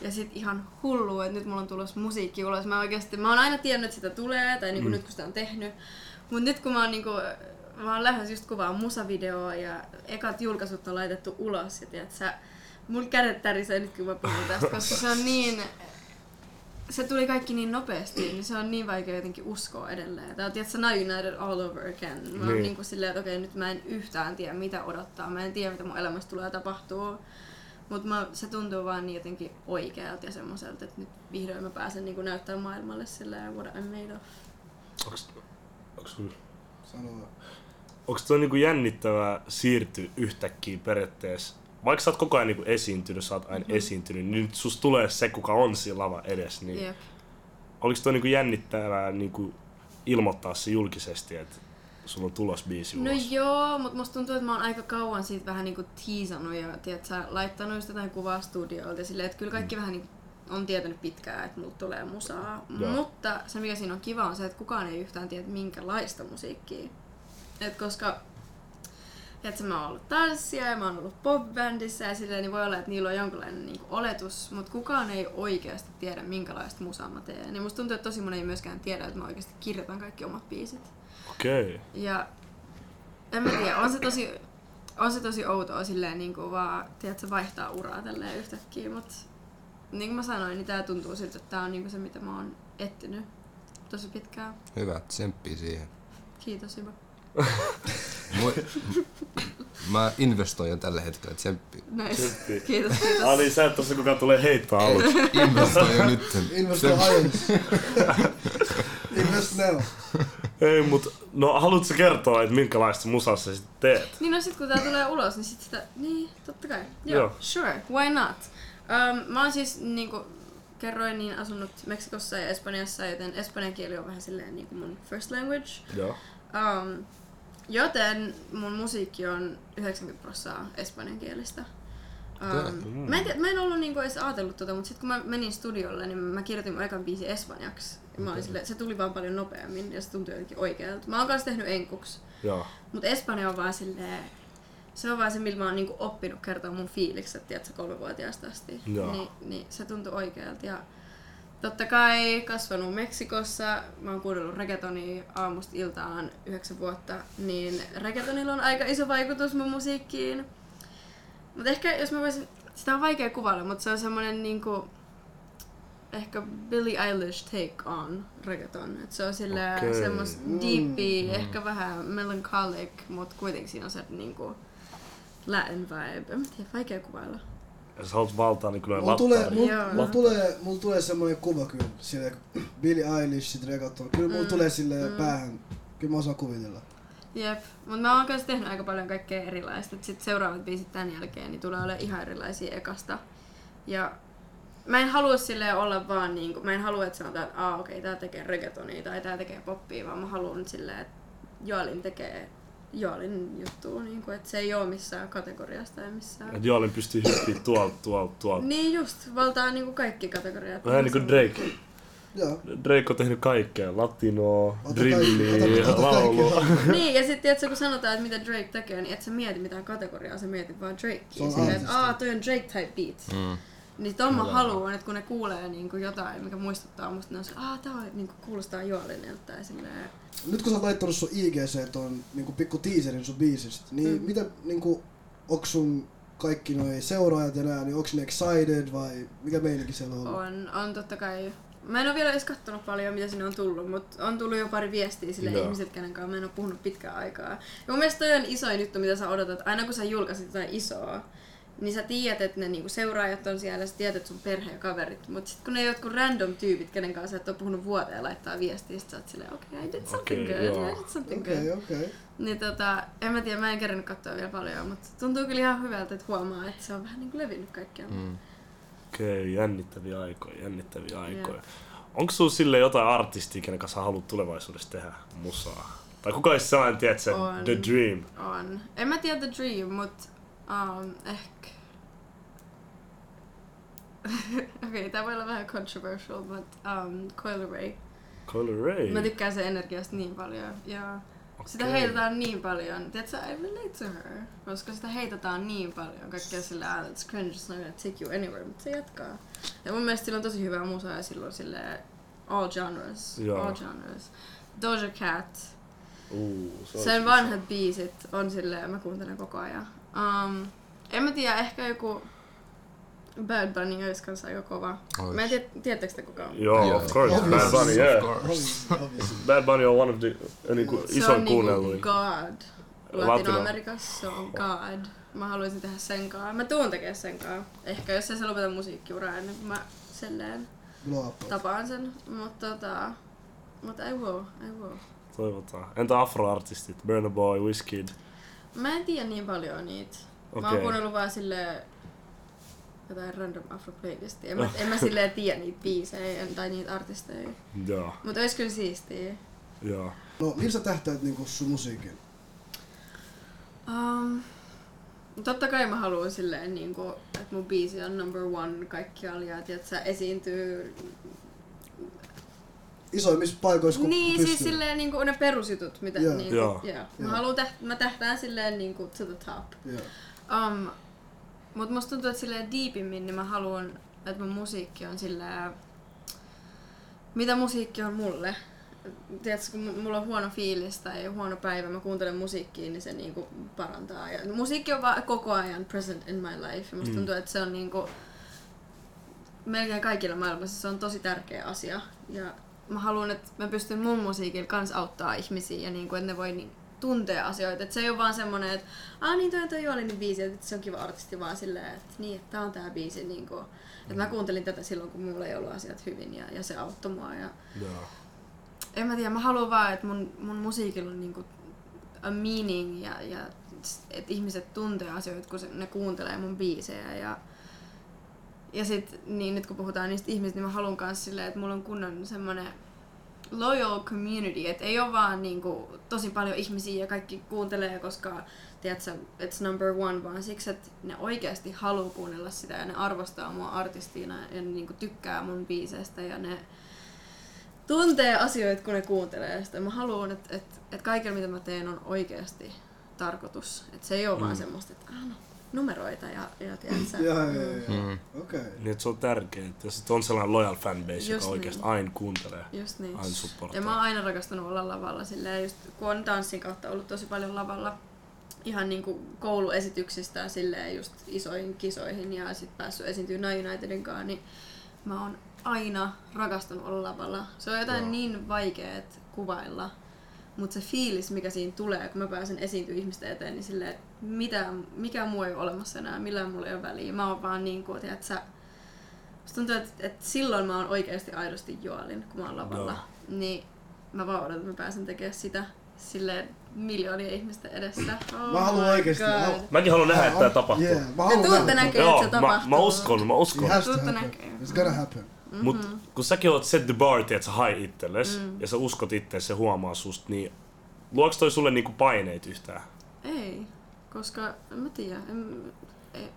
Ja sit ihan hullu, että nyt mulla on tulossa musiikki ulos. Mä oikeesti, mä oon aina tiennyt, että sitä tulee, tai niinku Mm. nyt kun sitä on tehnyt. Mut nyt kun mä oon niinku mä oon lähes just kuvaa musavideoa ja ekat julkaisut on laitettu ulos ja tiedät sä, mun kädet tärisee nyt kun mä puhun tästä, koska se on niin, se tuli kaikki niin nopeasti, niin se on niin vaikea jotenkin uskoa edelleen. Tää on tiedätkö, Now United all over again. Mä oon Niin. niin kuin silleen, että okei, nyt mä en yhtään tiedä mitä odottaa. Mä en tiedä mitä mun elämässä tulee tapahtuu. Mutta se tuntuu vaan niin jotenkin oikealta ja semmoiselta, että nyt vihdoin mä pääsen niin näyttämään maailmalle silleen what I'm made of. Onks, onks, onks toi niinku jännittävää siirtyä yhtäkkiä periaatteessa? Vaikka sä oot koko ajan niinku esiintynyt, sä oot aina Mhm. esiintynyt, niin nyt sus tulee se, kuka on siinä lava edessä. Niin Jep. Oliko toi niinku jännittävää niinku ilmoittaa se julkisesti, että sulla on tulos biisi No ulos? joo, mutta musta tuntuu, että mä oon aika kauan siitä vähän niinku teasannut ja tiedätkö, laittanut just jotain kuvaa studioilta silleen, että kyllä kaikki vähän niinku on tietänyt pitkään, että mulla tulee musaa. Joo. Mutta se mikä siinä on kiva on se, että kukaan ei yhtään tiedä minkälaista musiikkia. Et koska että mä oon ollut tanssia ja mä oon ollut popbändissä ja silleen, niin voi olla, että niillä on jonkinlainen niin oletus, mutta kukaan ei oikeasti tiedä, minkälaista musaa mä teen. Ja musta tuntuu, että tosi moni ei myöskään tiedä, että mä oikeasti kirjoitan kaikki omat biisit. Okei. Okay. Ja en mä tiedä, on se tosi, on se tosi outoa silleen niin kuin vaan, tiedätkö, vaihtaa uraa tälleen yhtäkkiä, mutta niin kuin mä sanoin, niin tää tuntuu siltä, että tää on niin kuin se, mitä mä oon etsinyt tosi pitkään. Hyvä, tsemppii siihen. Kiitos Ivo. Moi. Mä investoin tällä hetkellä, tsemppi. Nice. Tsemppi. Kiitos, kiitos. Ah niin, sä et tossa kukaan tulee heittää aluksi. Investoin jo nyt. Investoi ajoissa. Invest now. Ei, mut no haluatko kertoa, että minkälaista musaa sä sit teet? Niin no sit kun tää tulee ulos, niin sit sitä, niin totta kai. Joo, Joo. sure, why not? Um, mä oon siis niinku kerroin niin asunut Meksikossa ja Espanjassa, joten espanjan kieli on vähän silleen niinku mun first language. Joo. Um, joten mun musiikki on 90 prosenttia espanjankielistä. Um, mä, en tiedä, mä en ollut niinku edes ajatellut tota, mutta sitten kun mä menin studiolle, niin mä kirjoitin mun ekan biisin espanjaksi. Ja mä olin silleen, se tuli vaan paljon nopeammin ja se tuntui jotenkin oikealta. Mä oon kanssa tehnyt enkuksi, Joo. mutta espanja on vaan silleen, se on vaan se, millä mä oon niinku oppinut kertoa mun fiilikset, tiedätkö, kolmevuotiaasta asti. Joo. Niin, niin se tuntui oikealta. Ja totta kai kasvanut Meksikossa, mä oon kuunnellut reggaetonia aamusta iltaan yhdeksän vuotta, niin reggaetonilla on aika iso vaikutus mun musiikkiin. Mutta ehkä jos mä voisin, sitä on vaikea kuvailla, mutta se on semmonen niinku, ehkä Billie Eilish take on reggaeton. Et se on sillä Okei. semmos deepy, ehkä vähän melancholic, mutta kuitenkin siinä on se niinku Latin vibe. En tiedä, vaikea kuvailla. Ja sä haluat valtaa niin kyllä Mulla tulee, mulla, Joo. mulla tulee, mulla tulee semmoinen kuva kyllä, sille Billie Eilish, sit reggaeton. Kyllä mulla Mm, tulee sille mm. päähän. Kyllä mä osaan kuvitella. Jep, mutta mä oon kanssa tehnyt aika paljon kaikkea erilaista. Et sit seuraavat biisit tämän jälkeen niin tulee olemaan ihan erilaisia ekasta. Ja mä en halua silleen olla vaan niinku, mä en halua, että sanotaan, että aa okei, tää tekee reggaetonia tai tää tekee poppia, vaan mä haluan nyt silleen, että Joalin tekee Joalin juttua, niinku, että se ei oo missään kategoriasta tai missään. Et Joolin pystyy hyppiä tuolta, tuolta, tuolta. Niin just, valtaa niinku kaikki kategoriat. Vähän niinku Drake. Joo. Drake on tehnyt kaikkea. Latinoa, drilliä, laulua. niin, ja sitten tiedätkö, kun sanotaan, että mitä Drake tekee, niin et sä mieti mitään kategoriaa, sä mietit vaan Drakea. Se on Silleen, että aah, toi on Drake type beat. Mm. Niin ton mä haluan, että kun ne kuulee niinku jotain, mikä muistuttaa musta, ne on se, aah, tää on, niinku, kuulostaa Joalinilta tai silleen. Nyt kun sä oot laittanut sun IGC ton niinku pikku teaserin sun biisistä, niin Mm. mitä niinku, onks sun kaikki noi seuraajat ja nää, niin onks ne excited vai mikä meininki siellä on? On, on totta kai. Mä en ole vielä edes kattonut paljon, mitä sinne on tullut, mutta on tullut jo pari viestiä sille Joo. ihmiset, kenen kanssa mä en ole puhunut pitkään aikaa. Ja mun mielestä toi on isoin juttu, mitä sä odotat. Aina kun sä julkaiset jotain isoa, niin sä tiedät, että ne niinku seuraajat on siellä, sä tiedät sun perhe ja kaverit. Mutta sitten kun ne jotkut random tyypit, kenen kanssa sä et ole puhunut vuoteen, laittaa viestiä, sit sä oot silleen, okei, okay, I did something Okei, good, joo. I did something Okei, good. okay. Okay. Niin tota, en mä tiedä, mä en kerännyt katsoa vielä paljon, mutta tuntuu kyllä ihan hyvältä, että huomaa, että se on vähän niinku levinnyt kaikkialla. Mm. Okei, jännittäviä aikoja, jännittäviä aikoja. Onko sulla sille jotain artistia, kenen kanssa haluat tulevaisuudessa tehdä musaa? Tai kuka olisi sellainen, tiedät se, On. The Dream? On. En mä tiedä The Dream, mut um, ehkä... Okei, okay, tää voi olla vähän controversial, but um, Coil Ray. Coil Ray? Mä tykkään sen energiasta niin paljon. Ja sitä Okei. heitetään niin paljon. Tiedätkö, I relate to her. Koska sitä heitetään niin paljon. Kaikkea sillä, ah, it's cringe, it's not gonna take you anywhere. Mutta se jatkaa. Ja mun mielestä sillä on tosi hyvää musaa ja silloin sille all genres. Joo. All genres. Doja Cat. Uu, se Sen olisi- vanhat biisit on silleen, mä kuuntelen koko ajan. Um, en mä tiedä, ehkä joku Bad Bunny olisi kanssa aika kova. Ois. Mä en tiedä, tiedättekö te kuka on? Joo, Joo. of course. Bad Obviously, Bunny, yeah. Of course. Obviously, Bad Bunny on one of the äh, niinku, Se isoin on niinku kuunnelluin. God. Latino. Latino-Amerikassa se on God. Mä haluaisin tehdä sen kaa. Mä tuun tekemään sen kaa. Ehkä jos ei se lopeta musiikkiuraa ennen kuin mä up. tapaan sen. Mutta tota... Mutta I will, I will. Toivotaan. Entä afroartistit? Burna Boy, Wizkid? Mä en tiedä niin paljon niitä. Mä oon kuunnellut vaan silleen jotain random afro playlistia. En mä, en mä silleen tiedä niitä biisejä en- tai niitä artisteja. Joo, Mut ois kyllä siistiä. joo. No, millä sä tähtäät niinku sun musiikin? Um, totta kai mä haluan silleen, niin kuin, että mun biisi on number one kaikkialla ja että sä esiintyy. Isoimmissa paikoissa, kun niin, pystyy. siis silleen niin kuin ne perusjutut, mitä Joo. niin Joo. kuin, joo. Mä, Joo. haluan täht, mä tähtään silleen niin kuin to the top. Joo. Um, mut musta tuntuu, että silleen deepimmin niin mä haluan, että mun musiikki on silleen, mitä musiikki on mulle. Tiedätkö, kun mu- mulla on huono fiilis tai huono päivä, mä kuuntelen musiikkia, niin se niinku parantaa. Ja musiikki on vaan koko ajan present in my life. Ja musta Mm. tuntuu, että se on niinku, melkein kaikilla maailmassa se on tosi tärkeä asia. Ja mä haluan, että mä pystyn mun musiikilla kans auttaa ihmisiä ja niinku, että ne voi niin tuntea asioita. Että se ei ole vaan semmonen, että aah niin toi toi Joolinin biisi, että se on kiva artisti vaan silleen, että niin, että tää on tää biisi. Niinku, että mä kuuntelin tätä silloin, kun mulla ei ollut asiat hyvin ja, ja se auttoi mua. Ja, Joo. en mä tiedä, mä haluan vaan, että mun, mun musiikilla on niinku a meaning ja, ja että ihmiset tuntee asioita, kun se, ne kuuntelee mun biisejä. Ja, ja sit, niin nyt kun puhutaan niistä ihmisistä, niin mä haluan kanssa silleen, että mulla on kunnon semmonen loyal community, että ei ole vaan niinku tosi paljon ihmisiä ja kaikki kuuntelee, koska tiedätkö, it's number one, vaan siksi, että ne oikeasti haluaa kuunnella sitä ja ne arvostaa mua artistina ja ne niinku tykkää mun biiseistä ja ne tuntee asioita, kun ne kuuntelee sitä. Mä haluan, että et, et kaikella mitä mä teen on oikeasti tarkoitus. Että se ei ole mm. vaan semmoista, että ah, no, numeroita ja, ja tiedätkö, Joo, joo, mm, joo. Mm. Okei. Niin, että se on tärkeää, että jos on sellainen loyal fanbase, Just joka niin. oikeasti aina kuuntelee, Just niin. aina Ja supportaa. mä oon aina rakastanut olla lavalla silleen, just kun on tanssin kautta ollut tosi paljon lavalla ihan niinku kouluesityksistä ja silleen just isoihin kisoihin ja sit päässyt esiintyä Nine Unitedin kanssa, niin mä oon aina rakastanut olla lavalla. Se on jotain Joo. niin vaikeet kuvailla, mutta se fiilis, mikä siinä tulee, kun mä pääsen esiintyä ihmisten eteen, niin silleen, että mitä, mikä muu ei ole olemassa enää, millään mulla ei ole väliä. Mä oon vaan niin kuin, tiedät, sä, tuntuu, että, että silloin mä oon oikeasti aidosti juolin, kun mä oon lavalla. Joo. Niin mä vaan odotan, että mä pääsen tekemään sitä silleen miljoonien ihmisten edessä. Oh Mä haluan oikeesti- mä- Mäkin haluan nähdä, että tää tapahtuu. Yeah, mä haluan tuutte nähdä. näkee, että se mä, tapahtuu. mä uskon, mä uskon. It has to Tuutte happen. näkee. It's gonna happen. Mut kun säkin oot set the bar, tiedät sä hai itselles, ja sä uskot itse, se huomaa susta, niin luoks toi sulle niinku paineet yhtään? Ei, koska en mä tiedä. En, ei.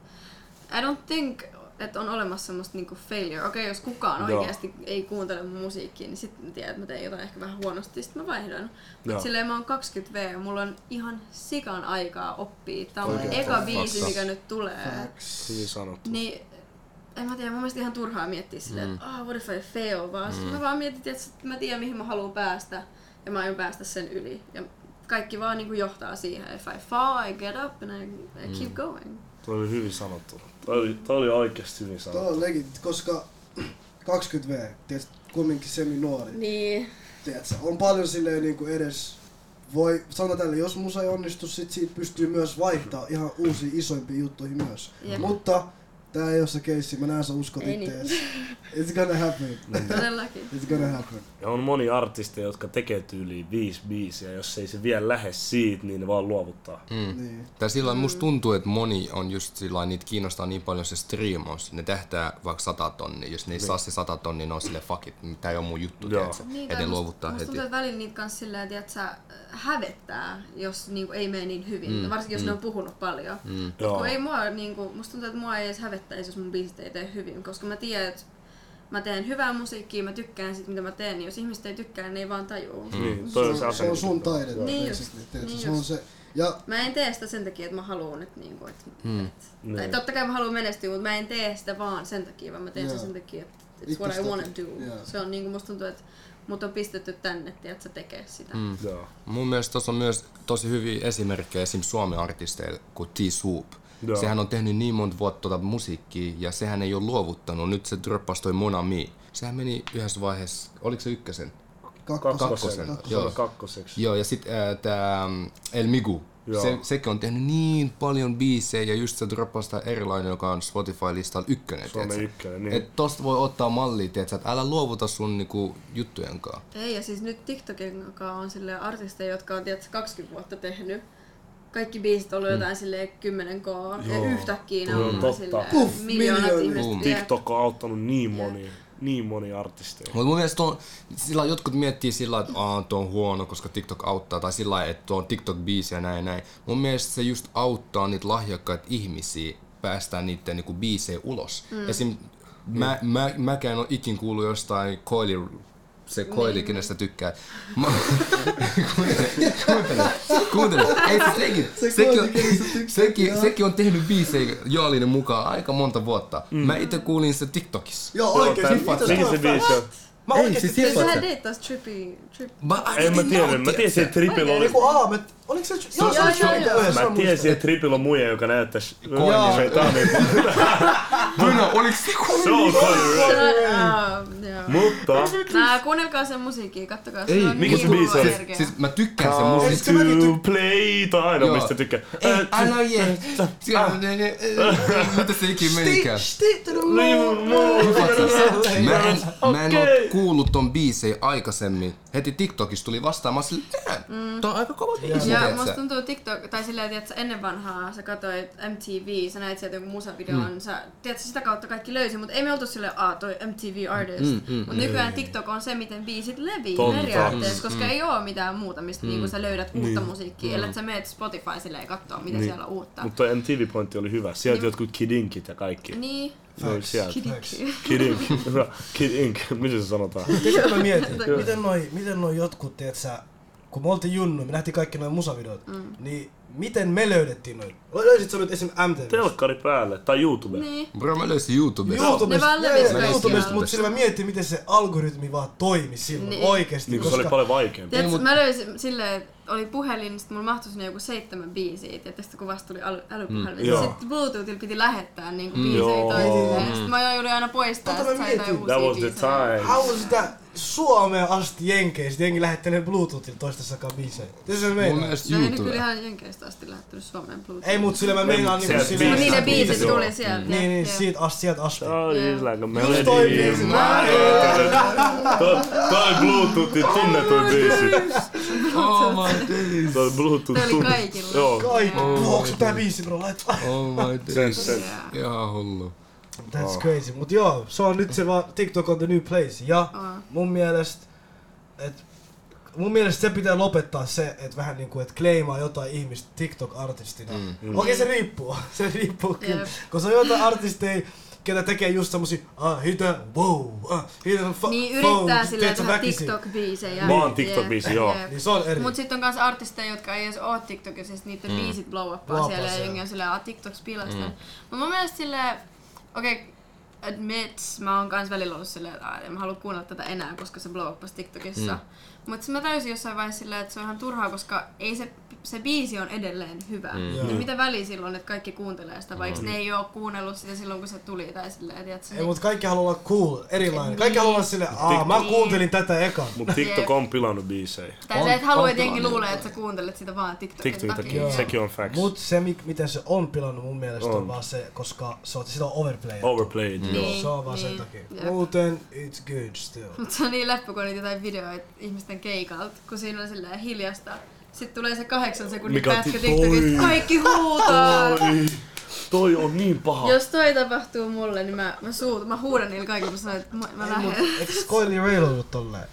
I don't think, että on olemassa semmoista niinku failure. Okei, jos kukaan Joo. oikeasti ei kuuntele mun musiikkia, niin sitten mä tiedän, että mä teen jotain ehkä vähän huonosti, sitten mä vaihdan. Mutta silleen mä oon 20V ja mulla on ihan sikan aikaa oppia. Tää on Oikein. eka biisi, mikä nyt tulee. Hyvin sanottu. Niin, en mä tiedä, mun mielestä ihan turhaa miettiä silleen, Mm. että oh, what if I fail, vaan mm. mä vaan mietin, että mä tiedän mihin mä haluan päästä ja mä aion päästä sen yli. Ja kaikki vaan niinku johtaa siihen, if I fall, I get up and I, I keep Mm. going. Toi oli hyvin sanottu. Toi oli, toi oli oikeesti hyvin Tuo sanottu. on legit, koska 20V, tiedät, kumminkin semi nuori. Niin. Tiedätkö, on paljon silleen niinku edes voi, sanotaan tälle, jos musa ei onnistu, sit siitä pystyy myös vaihtaa ihan uusiin isoimpiin juttuihin myös. Jep. Mutta tää ei ole se keissi, mä näen sä uskot Ei ittees. niin. It's gonna happen. Todellakin. It's gonna happen. Ja on moni artisteja, jotka tekee tyyliin viisi biisiä, jos ei se vielä lähde siitä, niin ne vaan luovuttaa. Mm. Niin. Tai sillä musta tuntuu, että moni on just sillä niitä kiinnostaa niin paljon se striimaus. Ne tähtää vaikka 100 tonnia. Jos ne ei saa se 100 tonnia, ne on silleen fuck it, tää ei ole mun juttu? Niin, Ja tai ne musta- luovuttaa musta heti. tuntuu, että välillä niitä kanssa silleen, että sä hävettää, jos niinku ei mene niin hyvin. Mm, Varsinkin jos mm. ne on puhunut paljon. Mm. Kun ei mua, niinku, musta tuntuu, että mua ei edes hävettäisi, jos mun biisit ei tee hyvin, koska mä tiedän, että mä teen hyvää musiikkia, mä tykkään siitä, mitä mä teen, niin jos ihmiset ei tykkää, niin ne ei vaan tajuu. Niin, Se toi on, se on sun taide, Joo. Niin just, niin se on se. Ja Mä en tee sitä sen takia, että mä haluan, että niinku, et, Mm. et, Niin. tai totta kai mä haluan menestyä, mutta mä en tee sitä vaan sen takia, vaan mä teen Joo. sen sen takia, että it's what I wanna do. joo. Se on niinku, musta tuntuu, että mut on pistetty tänne, tiedätkö, tekee sitä. Mm. Joo. Mun mielestä tuossa on myös tosi hyviä esimerkkejä esim. Suomen artisteilla kuin T-Swoop. Joo. Sehän on tehnyt niin monta vuotta tuota musiikkia ja sehän ei ole luovuttanut. Nyt se droppasi toi Mon Ami. Sehän meni yhdessä vaiheessa, oliko se ykkösen? Kakkosen. Kakkosen. Kakkosen. Joo. Kakkoseksi. Joo, ja sitten äh, tää mm, El Migu. Joo. Se, sekin on tehnyt niin paljon biisejä ja just se droppasi tää erilainen, joka on Spotify-listalla ykkönen. Suomen ykkönen, niin. Et tosta voi ottaa mallia, tiedätkö, että älä luovuta sun niinku, juttujen kanssa. Ei, ja siis nyt TikTokin kanssa on sille artisteja, jotka on tiedätkö, 20 vuotta tehnyt. Kaikki biisit on ollut jotain silleen 10 k ja yhtäkkiä ne on totta. silleen Puff, miljoonat ihmiset. TikTok on auttanut niin moni, niin moni artisteja. Mutta mun mielestä on, sillä jotkut miettii sillä että Aa, tuo on huono, koska TikTok auttaa, tai sillä lailla, että tuo on TikTok-biisi ja näin ja näin. Mun mielestä se just auttaa niitä lahjakkaita ihmisiä päästään niiden niinku biisejä ulos. Mm. Esim. Mä, mä, mäkään on ikin kuullut jostain Coily, se Coily, niin. kenestä tykkää. Mä, kuuntele, kuuntele, kuuntele. Ei se sekin, Se sekin, on, tykkää. sekin, sekin on tehnyt biisejä Jaalinen mukaan aika monta vuotta. Mm. Mä itse kuulin se TikTokissa. Joo, oikeesti. Mitä Mikä se se on? biisi on? Mä Ei, oikeesti siis Tiedätkö sehän sä? deittasi Trippy, Trip. Mä, En mä tiedä, mä tiesin, että Triple oli... Eiku Aamet, oliko se... Joo, se joo, oli joo, yhdessä, Mä tiesin, että Triple on muija, joka näyttäisi... Joo. Se, niinku... Bruno, oliks se Se on. Ah, joo. Mutta... Nää, kuunnelkaa sen musiikkia, kattokaa. Ei, mikä niin se biisi on? Siis, siis mä tykkään sen Come musiikista. Se to play, tai aina mistä tykkää. Ei, älä jee. Mitä se ikinä menikään? Mä en, mä en oo kuullut ton biisei aikaisemmin. Heti TikTokissa tuli vastaan, mä sanoin, mm. tää on aika kova biisi, Ja tiedätkö musta tuntuu TikTok, tai silleen, että ennen vanhaa sä katsoit MTV, sä näit sieltä jonkun musavideon, mm. sä, tiedätkö, sitä kautta kaikki löysi, mutta ei me oltu silleen, aa toi MTV artist. Mm, mm, mutta nykyään TikTok on se, miten biisit levii periaatteessa, koska ei oo mitään muuta, mistä niinku sä löydät uutta musiikkia, ellei sä meet Spotify silleen kattoo, mitä Niin. siellä on uutta. Mutta toi MTV-pointti oli hyvä. Sieltä jotkut kidinkit ja kaikki. Niin. Ne oli sieltä. Facts. Kidink. Hyvä. Kidink. Miten se sanotaan? Tiedätkö, mä mietin, miten noi, miten noi jotkut, tiedät sä, kun me oltiin junnu, me nähtiin kaikki noin musavideot, mm. niin miten me löydettiin noin? Löysit sä nyt esim. MTV? Telkkari päälle. Tai YouTube. Niin. Bro, mä löysin YouTubesta. YouTubesta, Ne vaan kaikkialle. YouTubesta, mutta sillä mä mietin, miten se algoritmi vaan toimi silloin Niin. oikeesti. Niin kun se oli paljon vaikeampi. Tiedätkö, mut- mä löysin silleen, että oli puhelin, sit mulla mahtui sinne joku seitsemän biisiä, ja tästä kun vasta tuli äly- älypuhelin, Mm, mm, joo. sitten Bluetoothilla piti lähettää niinku Mm. biisejä toisilleen. Sitten mä joudun aina poistaa, Tota että sai jotain uusia That was the time. How was sitä Suomeen asti Jenkeistä, jengi lähettänyt Bluetoothilla toistassakaan biisejä. Tässä se Mun meinaa. mielestä No ei nyt YouTube. kyllä ihan Jenkeistä asti lähettänyt Suomeen Bluetooth. Ei mut sillä mä meinaan niinku silleen... Mutta niin ne biisit tuli sieltä. Niin, niin, siitä asti, sieltä asti. Oh, Joo. it's like a Just toi melody in biisi. my head. Toi- biisi. Oh my days. Toi Bluetooth Toi oli kaikilla. Joo. Kaikki. Onko tää biisi bro? Laita. Oh my Sen, days. sen. Joo. Ihan hullu. That's crazy. Mut joo, se on nyt se vaan TikTok on the new place. Ja On. mun mielestä, et, mun mielestä se pitää lopettaa se, että vähän niinku, että kleimaa jotain ihmistä TikTok-artistina. Mm. Okei, se riippuu. Se riippuu kyllä. Jep. Koska on jotain artisteja, ketä tekee just semmosia, ah, hitä, wow, ah, hitä, fa- Niin yrittää phone, silleen tehdä. TikTok-biisejä. Vaan Jep, TikTok-biisi, joo. Niin se on eri. Mut sitten on myös artisteja, jotka ei edes oo TikTokissa, siis niiden mm. biisit blow upaa Blow siellä uppaa ja siellä. jengi on silleen, ah TikTok spiilasta. Mm. Mut mun mielestä silleen, okei, okay, admit, mä oon kans välillä ollut silleen, että "Aa, en mä halua kuunnella tätä enää, koska se blow uppasi TikTokissa. Mm. Mut sit mä täysin jossain vaiheessa silleen, että se on ihan turhaa, koska ei se, se biisi on edelleen hyvä. Mm. Joo. Niin mitä väliä silloin, että kaikki kuuntelee sitä, vaikka ne ei oo kuunnellut sitä silloin, kun se tuli tai silleen, tiedätkö? Ei, mut kaikki haluaa olla cool, erilainen. Kaikki Niin. haluaa olla silleen, aa, mä Niin. kuuntelin tätä ekan. Mut TikTok on pilannut biisejä. Tai on että jengi tilanne. luulee, että sä kuuntelet sitä vaan TikTokin TikTokin takia. Joo. Sekin on facts. Mut se, mi- miten se on pilannut mun mielestä on, On. vaan se, koska se on, sitä on overplayed. Overplayed, joo. Niin. Se on vaan sen niin. takia. Jep. Muuten, it's good still. Mut se on niin läppä, kun on niitä jotain videoita ihmisten keikalta, kun siinä on silleen hiljasta. Sitten tulee se kahdeksan sekunnin Mikä pätkä ti- TikTokista, kaikki huutaa! Oi, toi on niin paha. Jos toi tapahtuu mulle, niin mä, mä, suut, mä huudan niillä kaikilla, mä sanon, että mä, mä lähden. eikö Coily Rail ollut tolleen?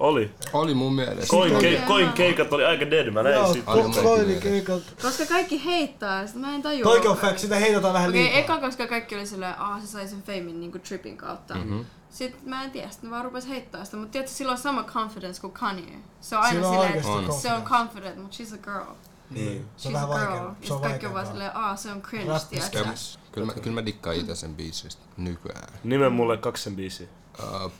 Oli. Oli mun mielestä. Koin, ke, koin keikat oli aika dead, mä näin siitä. Aika Ko- monta Coily mielestä. keikat. Koska kaikki heittää, sit mä en tajua. Toikin on fact, sitä heitetään vähän Okei, liikaa. eka koska kaikki oli silleen, aah se sai sen famin niinku trippin kautta. Mhm. Mm-hmm. Sitten mä en tiedä, sitten ne vaan rupes heittää sitä, mutta tiedätkö, sillä on sama confidence kuin Kanye. Se on aina Sillä on silleen, että se on confident, mutta she's a girl. Niin, se on vähän a girl. vaikea. Se on kaikki on vaan silleen, aah se on cringe, tiedätkö? Kyllä, kyllä, mä, kyllä mä dikkaan itse sen biisistä nykyään. Nimen mulle kaksi sen biisiä. Uh,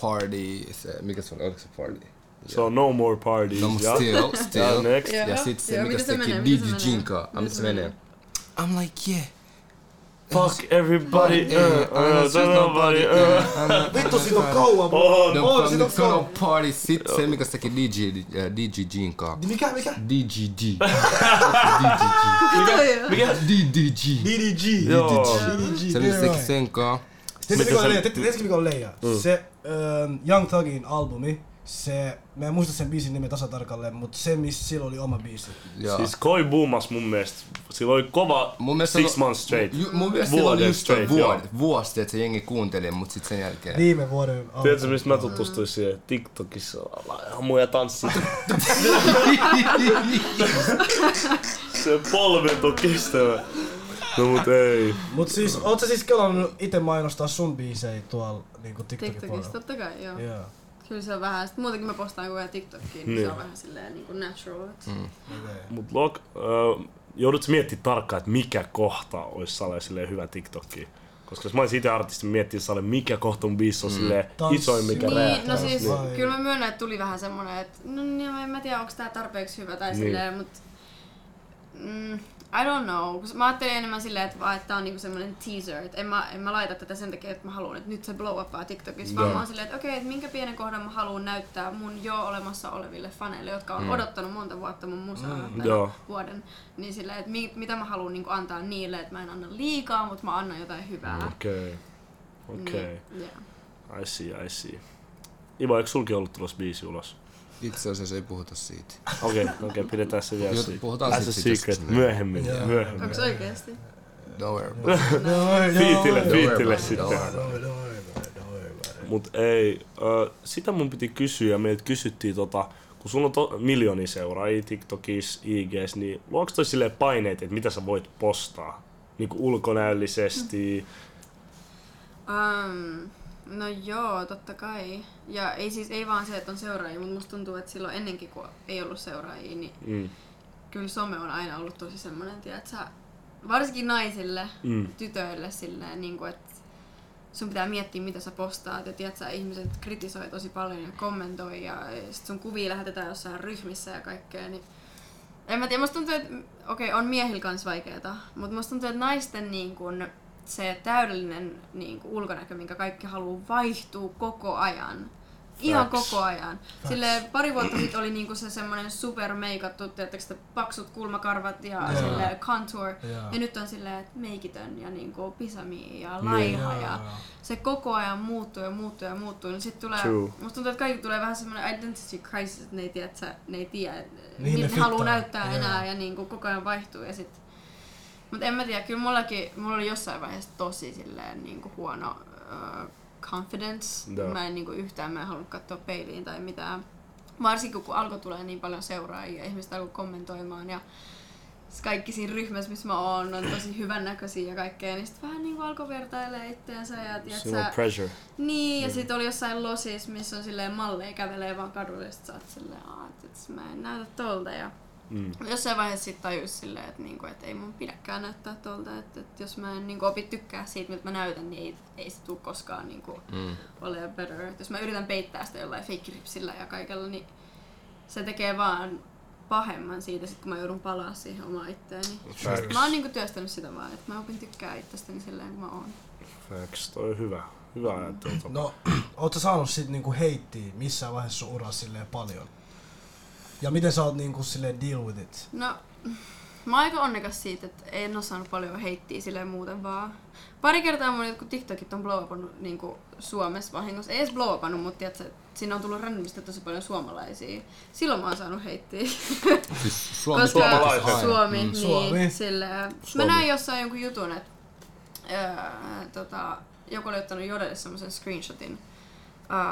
Party, se, mikä se on, oliko se Party? Se on No More Parties. No, mut ja, still, ja still. next. Joo. Ja sit se, Joo, mikä miten se se teki menee, miten se DJ menee? Jinka. Ah, Miten miten se se menee? I'm like, yeah. Fuck everybody, Ei, uh, aina uh, se nobody, uh. Vittu siitä on kauan, No, bro. no, Oh, siitä on no, kauan. party, sit se, mikä se teki DJ, äh, DJ Jinka. Mikä, mikä? DGG. Kuka toi on? Mikä? DDG. DDG. Joo. DDG. Se mikä se teki sen kaa. Tiedätkö mikä Miten on se- leija? Tiedätkö mikä on leija? Se ähm, Young Thugin albumi, se, mä en muista sen biisin nimen tasatarkalleen, mutta se missä sillä oli oma biisi. Joo. Siis Koi boomas mun mielestä. Sillä oli kova Mun mielestä six months straight. Ju, mun mielestä sillä oli just straight, joo. vuosi, että se jengi kuunteli, mut sit sen jälkeen. Viime vuoden albumi. Tiedätkö mistä mä tutustuin siihen? TikTokissa ammuja tanssia. se polvet on kestävä. No mut ei. Mut siis, oot sä siis kelannut ite mainostaa sun biisejä tuolla niinku TikTokin TikTokissa, puolella? totta kai, joo. Joo. Kyllä se on vähän, sit muutenkin mä postaan koko ajan TikTokiin, niin, Niin. se on vähän silleen niinku natural. et- Mm. Okei. Mut Lok, äh, joudut miettimään tarkkaan, että mikä kohta olisi Sale silleen hyvä TikTokki. Koska jos mä olisin itse artisti, miettiä Sale, mikä kohta mun biisi on silleen Tanssi. isoin, mikä Niin, räjähtää. no siis Vai- kyllä mä myönnän, että tuli vähän semmonen, että no niin, en mä tiedä onko tää tarpeeksi hyvä tai Niin. silleen, mut mm, I don't know. Mä ajattelin enemmän silleen, että, vaan, että tää on niinku semmonen teaser, että en mä, en mä laita tätä sen takia, että mä haluan, että nyt se blow upaa TikTokissa, vaan mä oon silleen, että okei, että minkä pienen kohdan mä haluan näyttää mun jo olemassa oleville faneille, jotka on Mm. odottanut monta vuotta mun musaa Mm. Joo. vuoden, niin silleen, että mi, mitä mä haluan niinku antaa niille, että mä en anna liikaa, mutta mä annan jotain hyvää. Okei. Okei. Niin, yeah. I see, I see. Ivo, eikö sulki ollut tulossa biisi ulos? Itse asiassa ei puhuta siitä. Okei, okei, okay, pidetään se vielä siitä. puhutaan As a secret, myöhemmin, Joo. myöhemmin. Onko oikeesti? Don't worry about it. Fiitille, fiitille sitten. Mut ei, ö, sitä mun piti kysyä, meiltä kysyttiin tota, kun sulla on to, miljoonia seuraajia TikTokissa, IGs, niin luoks toi silleen paineet, että mitä sä voit postaa? Niinku ulkonäöllisesti, Um, no joo, totta kai. Ja ei siis ei vaan se, että on seuraajia, mutta musta tuntuu, että silloin ennenkin kun ei ollut seuraajia, niin mm, kyllä some on aina ollut tosi semmoinen, tiedätkö, varsinkin naisille, mm, tytöille silleen, niin kuin, että sun pitää miettiä, mitä sä postaat, ja tiedätkö, ihmiset kritisoi tosi paljon ja kommentoi, ja sit sun kuvia lähetetään jossain ryhmissä ja kaikkea, niin en mä tiedä, musta tuntuu, että okei, on miehillä kans vaikeeta, mutta musta tuntuu, että naisten niin kun, se täydellinen niin kun, ulkonäkö, minkä kaikki haluaa, vaihtuu koko ajan. Ihan Facts. koko ajan. Sille pari vuotta sitten oli niinku se semmoinen super meikattu, sitä paksut kulmakarvat ja Joo. sille contour. Joo. Ja nyt on silleen, että meikitön ja niinku pisami ja Niin. laiha Joo, ja se koko ajan muuttuu ja muuttuu ja muuttuu. Niin sit tulee, True. musta tuntuu, että kaikki tulee vähän semmoinen identity crisis, että ne ei tiedä, että ne ei tiedä, että Niin, ne ne haluaa näyttää Joo. enää ja niinku koko ajan vaihtuu ja sit mutta en mä tiedä, kyllä mullakin, mulla oli jossain vaiheessa tosi silleen niinku huono uh, confidence. Joo. Mä en niinku yhtään, mä en halunnut katsoa peiliin tai mitään. Varsinkin kun alkoi tulee niin paljon seuraajia ihmiset alkoi kommentoimaan ja kaikki siinä ryhmässä, missä mä oon, on tosi hyvännäköisiä ja kaikkea, niin sit vähän niinku alkoi vertailemaan itteensä ja on sä, pressure. niin, ja sitten oli jossain losis, missä on silleen malleja kävelee vaan kadulle, ja sit sä oot silleen, Aa, et, et mä en näytä tolta. Ja Mm. jossain vaiheessa sitten tajus silleen, että niinku, et ei mun pidäkään näyttää tolta, että et jos mä en niinku opi tykkää siitä, miltä mä näytän, niin ei, ei se tule koskaan niinku, Mm. ole better. Et jos mä yritän peittää sitä jollain fake ja kaikella, niin se tekee vaan pahemman siitä, sit kun mä joudun palaa siihen omaan itteeni. Facts. Mä oon niinku työstänyt sitä vaan, että mä opin tykkää itsestäni silleen, kun mä oon. Facts, toi on hyvä. Hyvä ajattelutapa. No, oot sä saanut sit niinku heittiä missään vaiheessa sun uraa silleen paljon? Ja miten sä oot niinku silleen deal with it? No, mä oon aika onnekas siitä, että en oo saanut paljon heittiä silleen muuten vaan. Pari kertaa mun jotkut TikTokit on blow upannut niin Suomessa vahingossa. Ei edes blow upannut, mutta tiedätkö, sinne on tullut randomista tosi paljon suomalaisia. Silloin mä oon saanut heittiä. Siis Suomi Koska Suomalaiset. aina. Suomi, Mm. niin Suomi. silleen. Suomi. Mä näin jossain jonkun jutun, että ää, tota, joku oli ottanut Jodelle semmoisen screenshotin.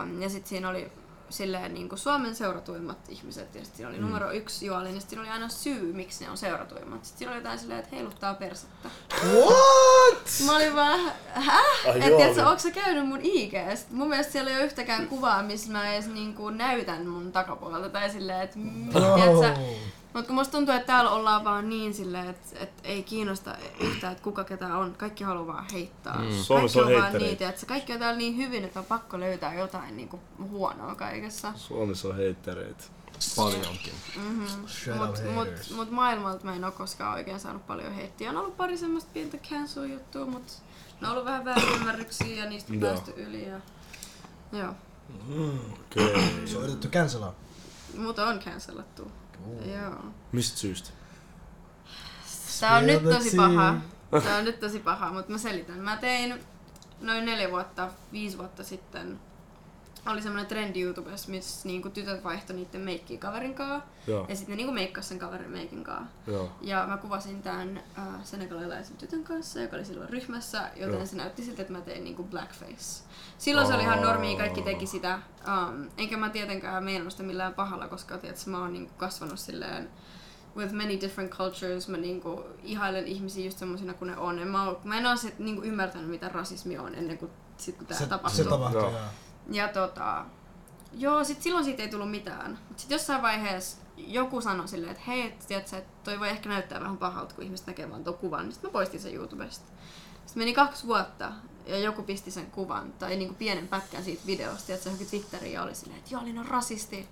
Um, ja sitten siinä oli silleen niin kuin Suomen seuratuimmat ihmiset. Ja sitten siinä oli mm. numero yksi Juolin, ja sitten siinä oli aina syy, miksi ne on seuratuimmat. Sitten siinä oli jotain silleen, että heiluttaa persettä. What? Mä olin vaan, häh? Ai Et joo, tiedätkö, niin. onko sä käynyt mun IGstä? Mun mielestä siellä ei ole yhtäkään kuvaa, missä mä edes niinku näytän mun takapuolta. Tai silleen, että tiedätkö, Mutta kun musta tuntuu, että täällä ollaan vaan niin silleen, että, että ei kiinnosta yhtään, että kuka ketä on. Kaikki haluaa vaan heittää. Mm. Suomessa kaikki on on vaan niitä, että se kaikki on täällä niin hyvin, että on pakko löytää jotain niin kuin huonoa kaikessa. Suomessa on heittereitä. Paljonkin. Up Mutta mut, mut maailmalta mä en ole koskaan oikein saanut paljon heittiä. On ollut pari semmoista pientä cancel-juttua, mutta ne on ollut vähän väärinymmärryksiä ja niistä on päästy yli. Ja... Joo. Okei. Okay. Se on yritetty cancelaa. Mutta on cancelattu. Joo. Mistä syystä? Tää on nyt tosi paha. Tää on nyt tosi paha, mutta mä selitän. Mä tein noin neljä vuotta, viisi vuotta sitten oli semmonen trendi YouTubessa, missä niinku tytöt vaihtoi niiden meikkiä kaverin kanssa. Joo, Ja sitten ne niinku meikkas sen kaverin meikin kanssa. joo. Ja mä kuvasin tämän äh, senegalilaisen tytön kanssa, joka oli silloin ryhmässä, joten Joo. se näytti siltä, että mä tein niinku blackface. Silloin se oli ihan normi, kaikki teki sitä. Um, enkä mä tietenkään meinannut sitä millään pahalla, koska tiedätkö, mä oon niinku kasvanut silleen with many different cultures. Mä niinku ihailen ihmisiä just semmosina kuin ne on. En mä, oo, mä en oo sit niinku ymmärtänyt, mitä rasismi on ennen kuin, sit, kun tää Se, tapahtui. se tapahtui, Joo. Ja tota, joo, sit silloin siitä ei tullut mitään. Mut sit jossain vaiheessa joku sanoi silleen, että hei, et, tiedätkö, että toi voi ehkä näyttää vähän pahalta, kun ihmiset näkee vaan tuon kuvan. Niin sit mä poistin sen YouTubesta. Sitten meni kaksi vuotta ja joku pisti sen kuvan tai niinku pienen pätkän siitä videosta, että se johonkin Twitteriin ja oli silleen, että joo, Olin on rasisti.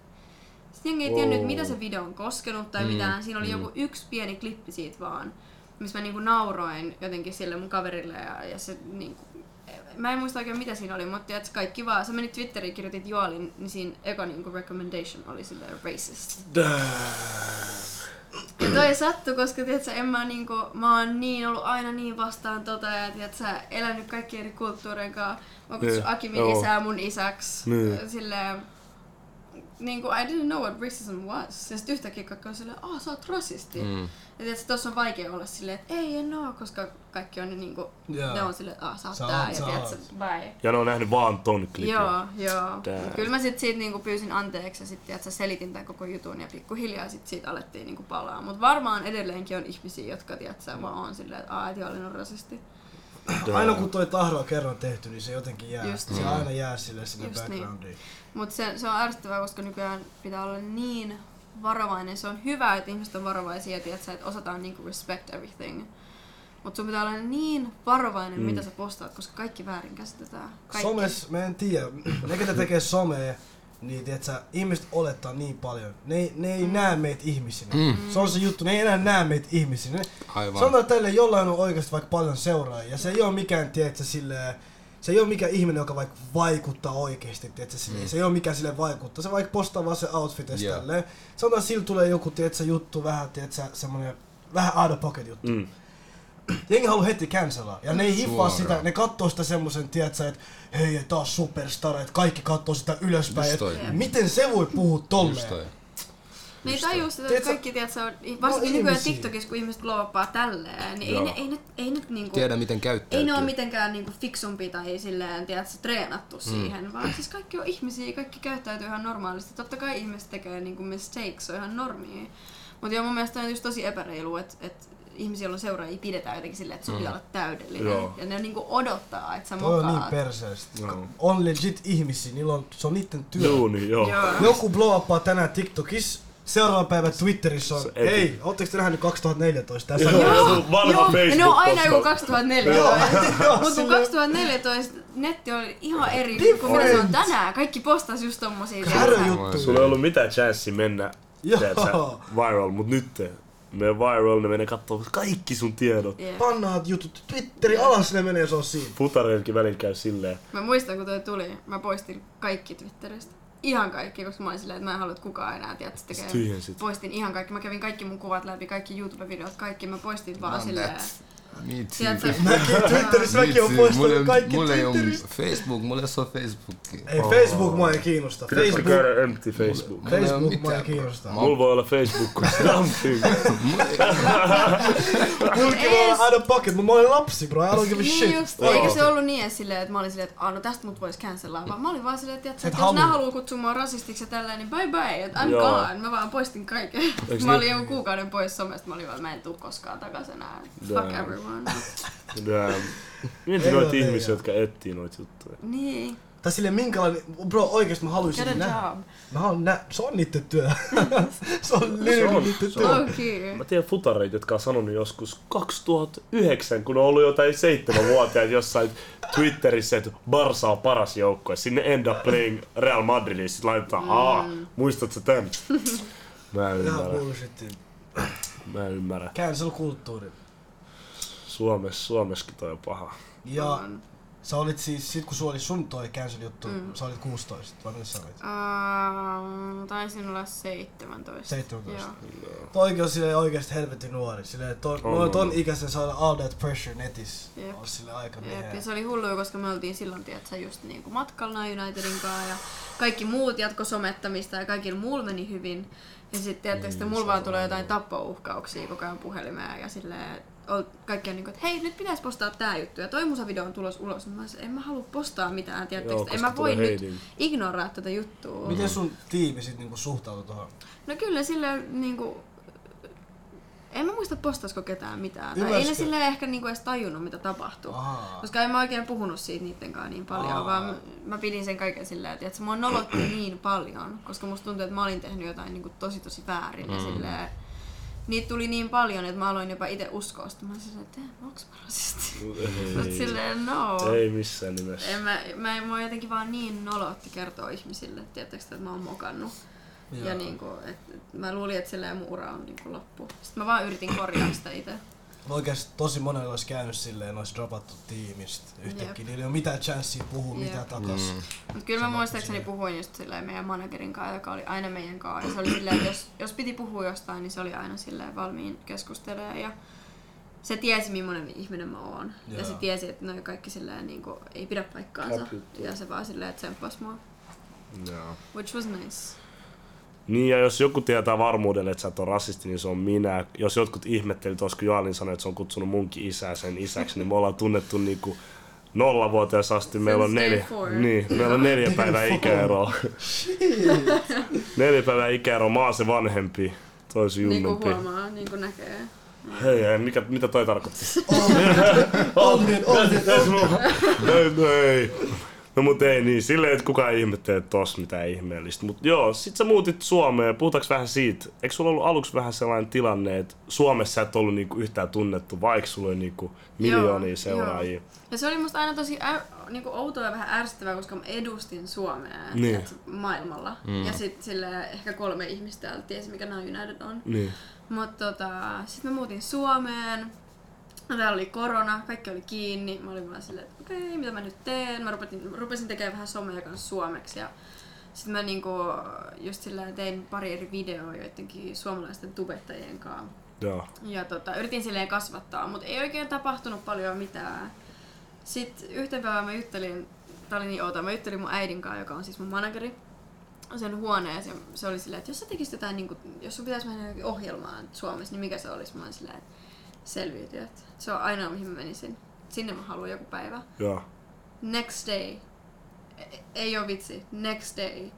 Sitten jengi ei tiennyt, että mitä se video on koskenut tai Mm, mitään. Siinä oli mm. joku yksi pieni klippi siitä vaan, missä mä niinku nauroin jotenkin sille mun kaverille ja, ja se niinku, mä en muista oikein mitä siinä oli, mutta tiedätkö, kaikki vaan, sä menit Twitteriin, kirjoitit Joalin, niin siinä eka niinku recommendation oli silleen racist. Ja toi sattu, koska tiedätkö, en mä, niinku, mä oon niin ollut aina niin vastaan tota ja tiedätkö, elänyt kaikkien eri kulttuurien kanssa. Mä kutsun Niin, Akimin isää mun isäksi. Niin. Silleen, niinku, I didn't know what racism was. Ja sit yhtäkkiä kaikki on silleen, ah, sä oot rasisti. Mm. Ja tossa on vaikea olla silleen, että ei, en oo, koska kaikki on niinku, Joo. ne on silleen, että ah, sä oot Sä tää, oot, ja sä tiedätkö, oot. bye. Ja ne on nähnyt vaan ton klipin. Joo, joo. Kyllä mä sit siitä niinku pyysin anteeksi ja sitten että selitin tämän koko jutun ja pikkuhiljaa sit siitä alettiin niinku palaa. Mutta varmaan edelleenkin on ihmisiä, jotka tiedätkö, vaan on silleen, että aah, että olin rasisti. Aina kun toi tahro on kerran tehty, niin se jotenkin jää. Just se niin. aina jää sille sinne Just niin. Mutta se, se on ärsyttävää, koska nykyään pitää olla niin varovainen. Se on hyvä, että ihmiset on varovaisia ja tiedätkö, että osataan niinku respect everything. Mutta sun pitää olla niin varovainen, Mm. mitä sä postaat, koska kaikki väärin käsitetään. Kaikki. Somes, mä en tiedä. Ne, ketä tekee somea, niin tiedätkö, ihmiset olettaa niin paljon. Ne, ei- ne ei näe meitä ihmisinä. Mm. Se on se juttu, ne ei enää näe meitä ihmisinä. Aivan. sanotaan, että tälle jollain on oikeasti vaikka paljon seuraajia. Ja se ei ole mikään, tiedätkö, silleen, se ei ole mikään ihminen, joka vaikka vaikuttaa oikeasti, silleen. Mm. Se ei ole mikään sille vaikuttaa. Se vaikka postaa vaan se outfit ja Joo. tälleen. Sanotaan, että sillä tulee joku, tiedätkö, juttu vähän, tiedätkö, semmonen vähän out of pocket juttu. Mm. Jengi haluaa heti cancelaa. Ja ne ei hiffaa sitä, ne katsoo sitä semmosen, tiedätkö, että hei, taas superstar, että kaikki katsoo sitä ylöspäin. Et miten se voi puhua tolleen? Tajua sitä, että Tiedätkö- kaikki, tiedätkö, on, varsinkin No, nykyään. TikTokissa, kun ihmiset blowappaa tälleen, niin ei ne, ei ne, ei ne niinku, Tiedä miten käyttäytyy. ei ne ole mitenkään niinku fiksumpi tai silleen, tiedätkö, treenattu Mm. siihen, vaan siis kaikki on ihmisiä, kaikki käyttäytyy ihan normaalisti. Totta kai ihmiset tekee niinku mistakes, se on ihan normia. Mutta joo, mun mielestä on just tosi epäreilu, että et ihmisiä, joilla seuraajia, pidetään jotenkin silleen, että sun pitää olla täydellinen. Joo. Ja ne niinku odottaa, että sä Toi on niin perseestä. Joo. On legit ihmisiä, niillä on, se on niiden työ. Duuni, joo. Joo. Joku blowappaa tänään TikTokissa, seuraava päivä Twitterissä on, Se eti- ei, ootteko te nähnyt 2014 tässä? Joo. Vanha Joo, ja ne on aina joku 2014. Joo, Mutta kun silleen- 2014 netti oli ihan eri kuin mitä se on Different. tänään. Kaikki postas just tommosia. Tiedätkö? juttu. Sulla ei ollut mitään chanssia mennä Joo. viral, mut nyt me viral, ne menee kattoo kaikki sun tiedot. Jep. Pannaat jutut, Twitteri alas ne menee, se on siinä. Futareilkin välillä käy silleen. Mä muistan, kun toi tuli, mä poistin kaikki Twitteristä. Ihan kaikki, koska mä olin silleen, että mä en halua, että kukaan enää tiedä, että tekee. tyhjensit. Poistin ihan kaikki. Mä kävin kaikki mun kuvat läpi, kaikki YouTube-videot, kaikki. Mä poistin vaan silleen. that. Tiedätkö? Twitterissä, mäkin on. Mulla poistanut kaikki Mulla ei ole Twitteristä. Facebook, mulla ei ole Facebook. Ei, Facebook mua ei kiinnosta. Pitäisikö Facebook, käydä empty Facebook? Mulla Facebook mua ei kiinnosta. Mulla voi olla Facebook kuin something. Mullakin voi olla out of pocket, mutta mä olin lapsi, bro. I don't give a Niin shit. just, eikä se ollut niin silleen, että mä olin silleen, että Aa, no tästä mut vois cancellaa, vaan mä olin vaan silleen, että, jos nää haluu kutsua mua rasistiksi ja tälleen, niin bye bye, että I'm gone. Mä vaan poistin kaiken. Mä niin? olin joku kuukauden pois somesta, mä olin vaan, mä en tuu koskaan takaisin enää. Fuck Damn. Everyone. Damn. Mieti noita ihmisiä, jotka etsii noita juttuja. niin. Tai silleen minkälainen, bro oikeesti mä haluaisin Get nähdä. job. Mä haluan nä... Se on niitten työ. se on Se on, literally niitten se työ. on. Low-key. Mä tiedän futareita, jotka on sanonut joskus 2009, kun on ollut jotain seitsemänvuotiaat jossain Twitterissä, että Barsa on paras joukkue. Sinne end up playing Real Madridin, sit laitetaan, aa, muistatko tän? Mä en ymmärrä. Mä en ymmärrä. Cancel-kulttuuri. Suomessa, Suomessakin toi on paha. Ja sä olit siis, sit kun sulla oli sun toi cancel juttu, sä olit 16, vai mitä sä olit? Uh, taisin olla 17. 17. Joo. Toikin on silleen oikeesti helvetin nuori. Silleen, ton, On, on. ton ikäisen saada all that pressure netissä. Jep. On sille aika Jep, ja se oli hullu, koska me oltiin silloin tiedätkö, just niinku matkalla Unitedin kanssa ja kaikki muut jatko somettamista ja kaikilla muulla meni hyvin. Ja sitten tiedättekö, että mulla vaan tulee jotain tappouhkauksia koko ajan puhelimeen ja silleen, ol- kaikki on niinku, että hei nyt pitäisi postaa tää juttu ja toi musavideo on tulos ulos. Mä sanoin, en mä halua postaa mitään, tiedättekö, Joo, en mä voi nyt heidin. ignoraa tätä juttua. Miten sun tiimi sit niinku suhtautui tohon? No kyllä sille niinku... En mä muista postasko ketään mitään. Tai ei ne sille ehkä niinku edes tajunnut mitä tapahtuu. Aa. Koska en mä oikein puhunut siitä niitten kanssa niin paljon, Aa. vaan mä, mä pidin sen kaiken silleen, että mua nolotti niin paljon, koska musta tuntui, että mä olin tehnyt jotain niin kuin tosi tosi väärin ja silleen, niitä tuli niin paljon, että mä aloin jopa itse uskoa sitä. Mä olin silleen, että onks mä rasisti? Mut Ei, silleen, no. ei missään nimessä. En mä, mä, mä jotenkin vaan niin nolotti kertoa ihmisille, tietääkö, että mä oon mokannut. Joo. Ja niinku, et, et mä luulin, että silleen mun ura on niinku loppu. Sitten mä vaan yritin korjaa sitä itse. Oikeesti tosi monella olisi käynyt silleen, olisi dropattu tiimistä yhtäkkiä. Jep. Niillä ei ole mitään chanssia puhua Jep. mitään takas. Mm. Mutta kyllä mä muistaakseni puhuin just silleen meidän managerin kanssa, joka oli aina meidän kanssa. Ja se oli silleen, että jos, jos piti puhua jostain, niin se oli aina silleen valmiin keskustelemaan. Ja se tiesi, millainen ihminen mä oon. Ja Joo. se tiesi, että noi kaikki silleen niin kuin, ei pidä paikkaansa. Ja se vaan silleen tsemppasi mua. Joo. Which was nice. Niin ja jos joku tietää varmuudelle, että sä et ole rasisti, niin se on minä. Jos jotkut ihmettelit, olisiko Joalin sanonut, että se on kutsunut munkin isää sen isäksi, niin me ollaan tunnettu niinku nollavuotias asti. Meillä on neljä, niin, meillä on neljä päivää ikäeroa. neljä päivää ikäeroa, mä oon se vanhempi, toisi Niin kuin junnumpi. huomaa, niin kuin näkee. Hei, hei, mikä, mitä toi tarkoitti? Onnit, onnit, ei, no ei. No mut ei niin, silleen, että kukaan ei ihmettele tossa mitään ihmeellistä. Mut joo, sit sä muutit Suomeen, puhutaanko vähän siitä? Eikö sulla ollut aluksi vähän sellainen tilanne, että Suomessa sä et ollut niinku yhtään tunnettu, vaikka sulla oli niinku miljoonia Joo, seuraajia? joo. Ja se oli musta aina tosi ä, niinku outoa ja vähän ärsyttävää, koska mä edustin Suomea Niin. tiedätkö, maailmalla. Mm. Ja sit sille ehkä kolme ihmistä tiesi, mikä Now United on. Niin. Mutta tota, sitten mä muutin Suomeen. Täällä oli korona, kaikki oli kiinni. Mä olin vaan silleen, että okei, okay, mitä mä nyt teen? Mä rupesin, rupesin tekemään vähän somea kanssa suomeksi. Ja sitten mä niinku just sillä tein pari eri videoa joidenkin suomalaisten tubettajien kanssa. Joo. Ja tota, yritin silleen kasvattaa, mutta ei oikein tapahtunut paljon mitään. Sitten yhteen päivään mä juttelin, tää oli niin outoa, mä juttelin mun äidin kanssa, joka on siis mun manageri, sen huoneeseen. Se oli silleen, että jos sä tekisit jotain, niin kuin, jos sun pitäisi mennä johonkin ohjelmaan Suomessa, niin mikä se olisi? Mä olin silleen, että selviytyjät. Se on ainoa, mihin mä menisin. Sinne mä haluan joku päivä. Joo. Next day, e- ei ole vitsi, next day,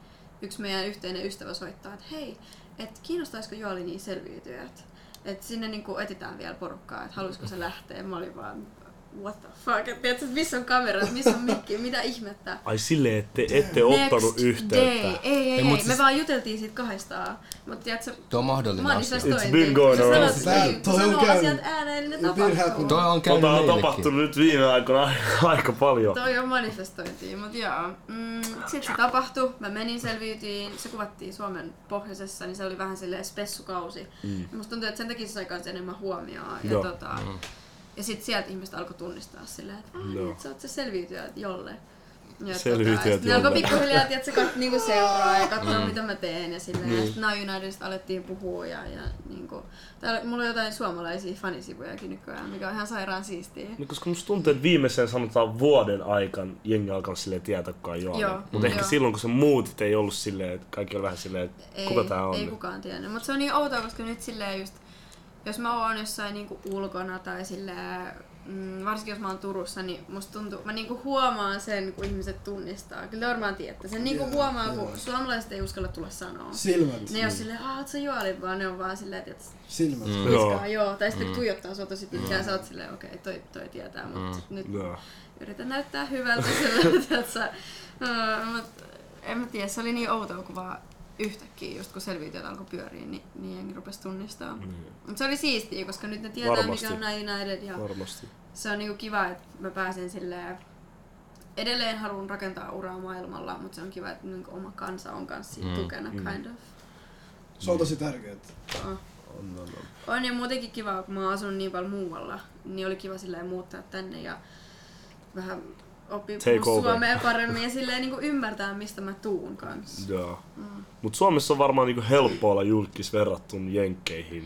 yksi meidän yhteinen ystävä soittaa, että hei, että kiinnostaisiko Joali niin selviytyjät? Että sinne niinku etsitään vielä porukkaa, että haluaisiko se lähteä. Mä olin vaan, what the fuck, että tiedätkö, missä on kamera, missä on mikki, mitä ihmettä. Ai silleen, että te ette ottanut yhteyttä. Day. Ei, ei, ei, mut me siis- vaan juteltiin siitä kahdestaan. Mutta tiedätkö, Tuo on mahdollinen asia. manifestointi. It's been going sä around. sanot- Tää- kun toi on sanoo käynyt. asiat ääneen, niin ne tapahtuu. Toi on käynyt Tota on tapahtunut nyt viime aikoina aika, paljon. Toi on manifestointia, mutta joo. Mm, Sitten se tapahtui, mä menin selviytyin, se kuvattiin Suomen pohjoisessa, niin se oli vähän silleen spessukausi. Mm. Musta tuntuu, että sen takia se sai kanssa enemmän huomioon. Ja, Joo. tota, Mm. Ja sitten sieltä ihmiset alkoi tunnistaa silleen, että niin, että sä oot se selviytyjä jolle. Ja Selviytyjät tota, sit ne alkoi jolle. pikkuhiljaa tiedätkö, kat, niinku seuraa ja katsoa mitä mä teen ja silleen. Mm. Ja sitten Unitedista alettiin puhua ja, ja niinku, täällä, mulla on jotain suomalaisia fanisivujakin nykyään, mikä on ihan sairaan siistiä. Niin, koska musta tuntuu, että viimeisen sanotaan vuoden aikaan jengi alkaa silleen Joali. Joo, Mutta ehkä joo. silloin, kun se muutit, ei ollut silleen, että kaikki oli vähän silleen, että Ei, kuka tää on. ei kukaan tiennyt. Mutta se on niin outoa, koska nyt silleen just, jos mä oon jossain niinku ulkona tai silleen, mm, varsinkin jos mä oon Turussa, niin musta tuntuu, mä niinku huomaan sen, kun ihmiset tunnistaa. Kyllä te varmaan tiedätte. Sen niinku Joo, huomaa, kun joo. suomalaiset ei uskalla tulla sanoa. Silmät. Ne ei oo silleen, aah, oot sä Joali, vaan ne on vaan silleen, että Silmät. Mm. Joo. joo. Tai sitten tuijottaa sua tosi pitkään, sä oot silleen, okei, okay, toi, toi tietää, mutta nyt Joo. yritän näyttää hyvältä sillä, että sä, Öö, mut, en mä tiedä, se oli niin outoa, kun vaan yhtäkkiä, just kun selviytyjät alkoi pyöriä, niin, niin jengi rupesi tunnistaa. Mm. Mutta se oli siistiä, koska nyt ne tietää, Varmasti. mikä on United ja Varmasti. se on niinku kiva, että mä pääsen silleen... Edelleen haluan rakentaa uraa maailmalla, mutta se on kiva, että niinku oma kansa on kanssa siinä Mm, tukena, mm. kind of. Se on tosi tärkeää. Oh. On, on, on. On ja muutenkin kiva, kun mä oon asunut niin paljon muualla, niin oli kiva silleen muuttaa tänne ja vähän oppia Take puhua over. suomea paremmin ja silleen niin ymmärtää, mistä mä tuun kanssa. Joo. Mut Suomessa on varmaan niinku helppo olla julkis verrattuna Jenkkeihin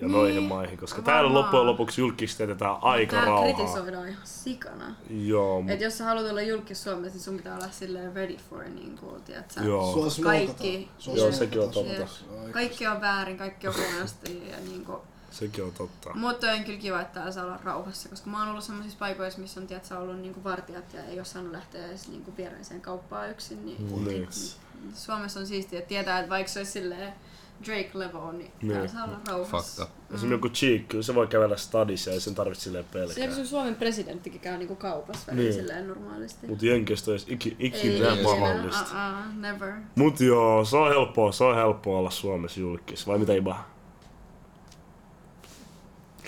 ja Niin, noihin maihin, koska varmaan. täällä loppujen lopuksi julkis teetetään aika Täällä rauhaa. kritisoidaan ihan sikana. Joo, mut, Et jos sä haluat olla julkis Suomessa, niin sun pitää olla silleen ready for niin kuin, tiedätkö, joo. Kaikki. Joo, sekin on totta. Kaikki on väärin, kaikki on huonosti ja niin kuin, Sekin on totta. Mutta on kyllä kiva, että täällä saa olla rauhassa, koska mä oon ollut sellaisissa paikoissa, missä on tiedätkö, ollut niinku vartijat ja ei ole saanut lähteä edes niinku vieraiseen kauppaan yksin. Niin Niin. Suomessa on siistiä, että tietää, että vaikka se olisi silleen Drake level, niin täällä Niin. saa olla rauhassa. Fakta. Esimerkiksi joku Cheek, kyllä se voi kävellä stadissa ja ei sen tarvitse silleen Se pelkää. kun Suomen presidenttikin käy niinku kaupassa välillä Niin. silleen normaalisti. Mut Jenkeistä olisi iki, ikinä ikinä, mahdollista. uh-uh, never. Mut joo, se on helppoa, se on helppoa olla Suomessa julkis. Vai mitä Iba?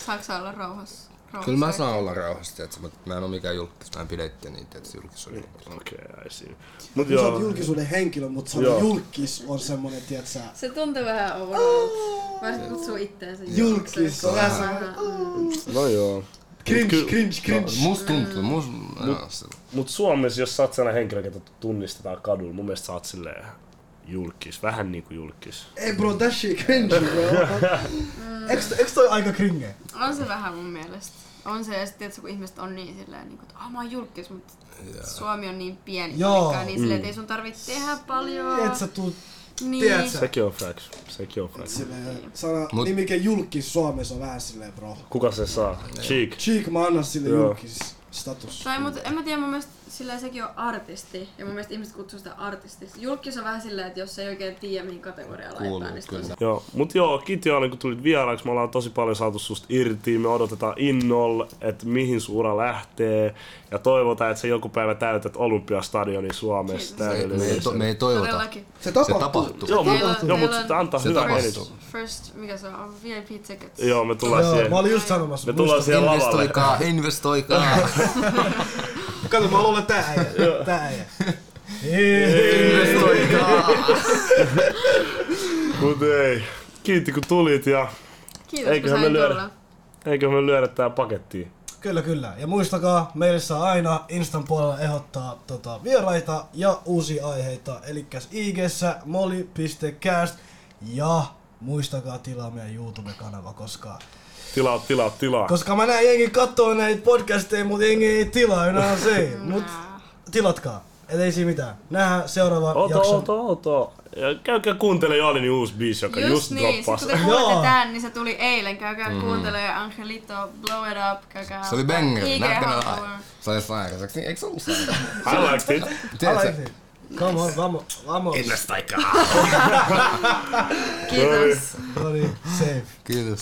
Saatko sä olla rauhassa? rauhassa Kyllä mä saan olla rauhassa, tiedätkö, mutta mä en oo mikään julkis, mä en pidä itse niin, tiedätkö, julkisuuden. Okei, okay, I see. Mut Kyllä sä oot joo, julkisuuden henkilö, mutta sana Joo. julkis on semmonen, tiedätkö Se tuntuu vähän oudolta. Varsinkin kutsuu itteensä Julkis, se on vähän semmonen, mm. no joo. Cringe, Mut cringe, cringe. Musta tuntuu, musta... joo, se- Mut Suomessa, jos sä oot sellainen henkilö, ketä tunnistetaan kadulla, mun mielestä sä oot silleen julkis, vähän niinku julkis. Ei bro, that shit cringe bro. Eiks, eiks toi aika cringe? On se vähän mun mielestä. On se, ja sitten tietysti kun ihmiset on niin silleen, niin kuin, että ah, mä oon julkis, mutta Suomi on niin pieni Joo. paikka, niin silleen, että ei sun tarvitse tehdä paljon. Et sä tuu niin. tiedät sä- Sekin on facts, sekin on facts. silleen, sana Mut- nimike julkis Suomessa on vähän silleen bro. Kuka se saa? Cheek. Cheek mä annan sille julkis status. Tai mut en mä tiedä, mun mielestä silleen sekin on artisti, ja mun mielestä ihmiset kutsuu sitä artistiksi. Julkis on vähän silleen, että jos ei oikein tiedä mihin kategoriaan Kuuluu, laittaa, niin sit on kyllä. se. Joo, mut joo, kiitos Jaalin, kun tulit vieraaksi. Me ollaan tosi paljon saatu susta irti. Me odotetaan innolla, että mihin sun ura lähtee. Ja toivotaan, että sä joku päivä täytät Olympiastadionin Suomessa. Kiitos. Me, me, ei, täydellisesti. to, me ei toivota. Todellakin. Se tapahtuu. Se tapahtuu. Joo, Teillä- mut, joo, mut sitten antaa Se hyvä menetys. First, mikä se on? VIP tickets. Joo, me tullaan Joo, siihen. mä olin just sanomassa. Me tullaan siihen lavalle. Investoikaa, investoikaa. Kato, mä luulen tää äijä. Tää äijä. Ei. investoikaa. Mut ei. Kiitti kun tulit ja Kiitos, Eiköhän kun me sain lyödä. tulla. eikö me lyödä tää pakettiin. Kyllä, kyllä. Ja muistakaa, meille saa aina Instan puolella ehdottaa tota, vieraita ja uusia aiheita. Eli IG-ssä molly.cast ja muistakaa tilaa meidän YouTube-kanava, koska, Tilaa, tilaa, tilaa. koska mä näen jengi kattoo näitä podcasteja, mutta jengi ei tilaa enää se. Mut tilatkaa. Et ei siinä mitään. Nähdään seuraavan Oto, jakson. oto, oto. Ja käykää kuuntele Jaalinin uusi biisi, joka just, Just niin, droppasi. kun te kuulette tän, niin se tuli eilen. Käykää mm. kuuntelemaan Angelito, Blow It Up, käykää... Se oli banger, näkönä Hardcore. Se oli sairaaksi. Eikö se ollut sairaaksi? I liked it. I Tiedätkö, like it. Come on, vamos, vamos. Investoikaa. Kiitos. No niin, safe. Kiitos.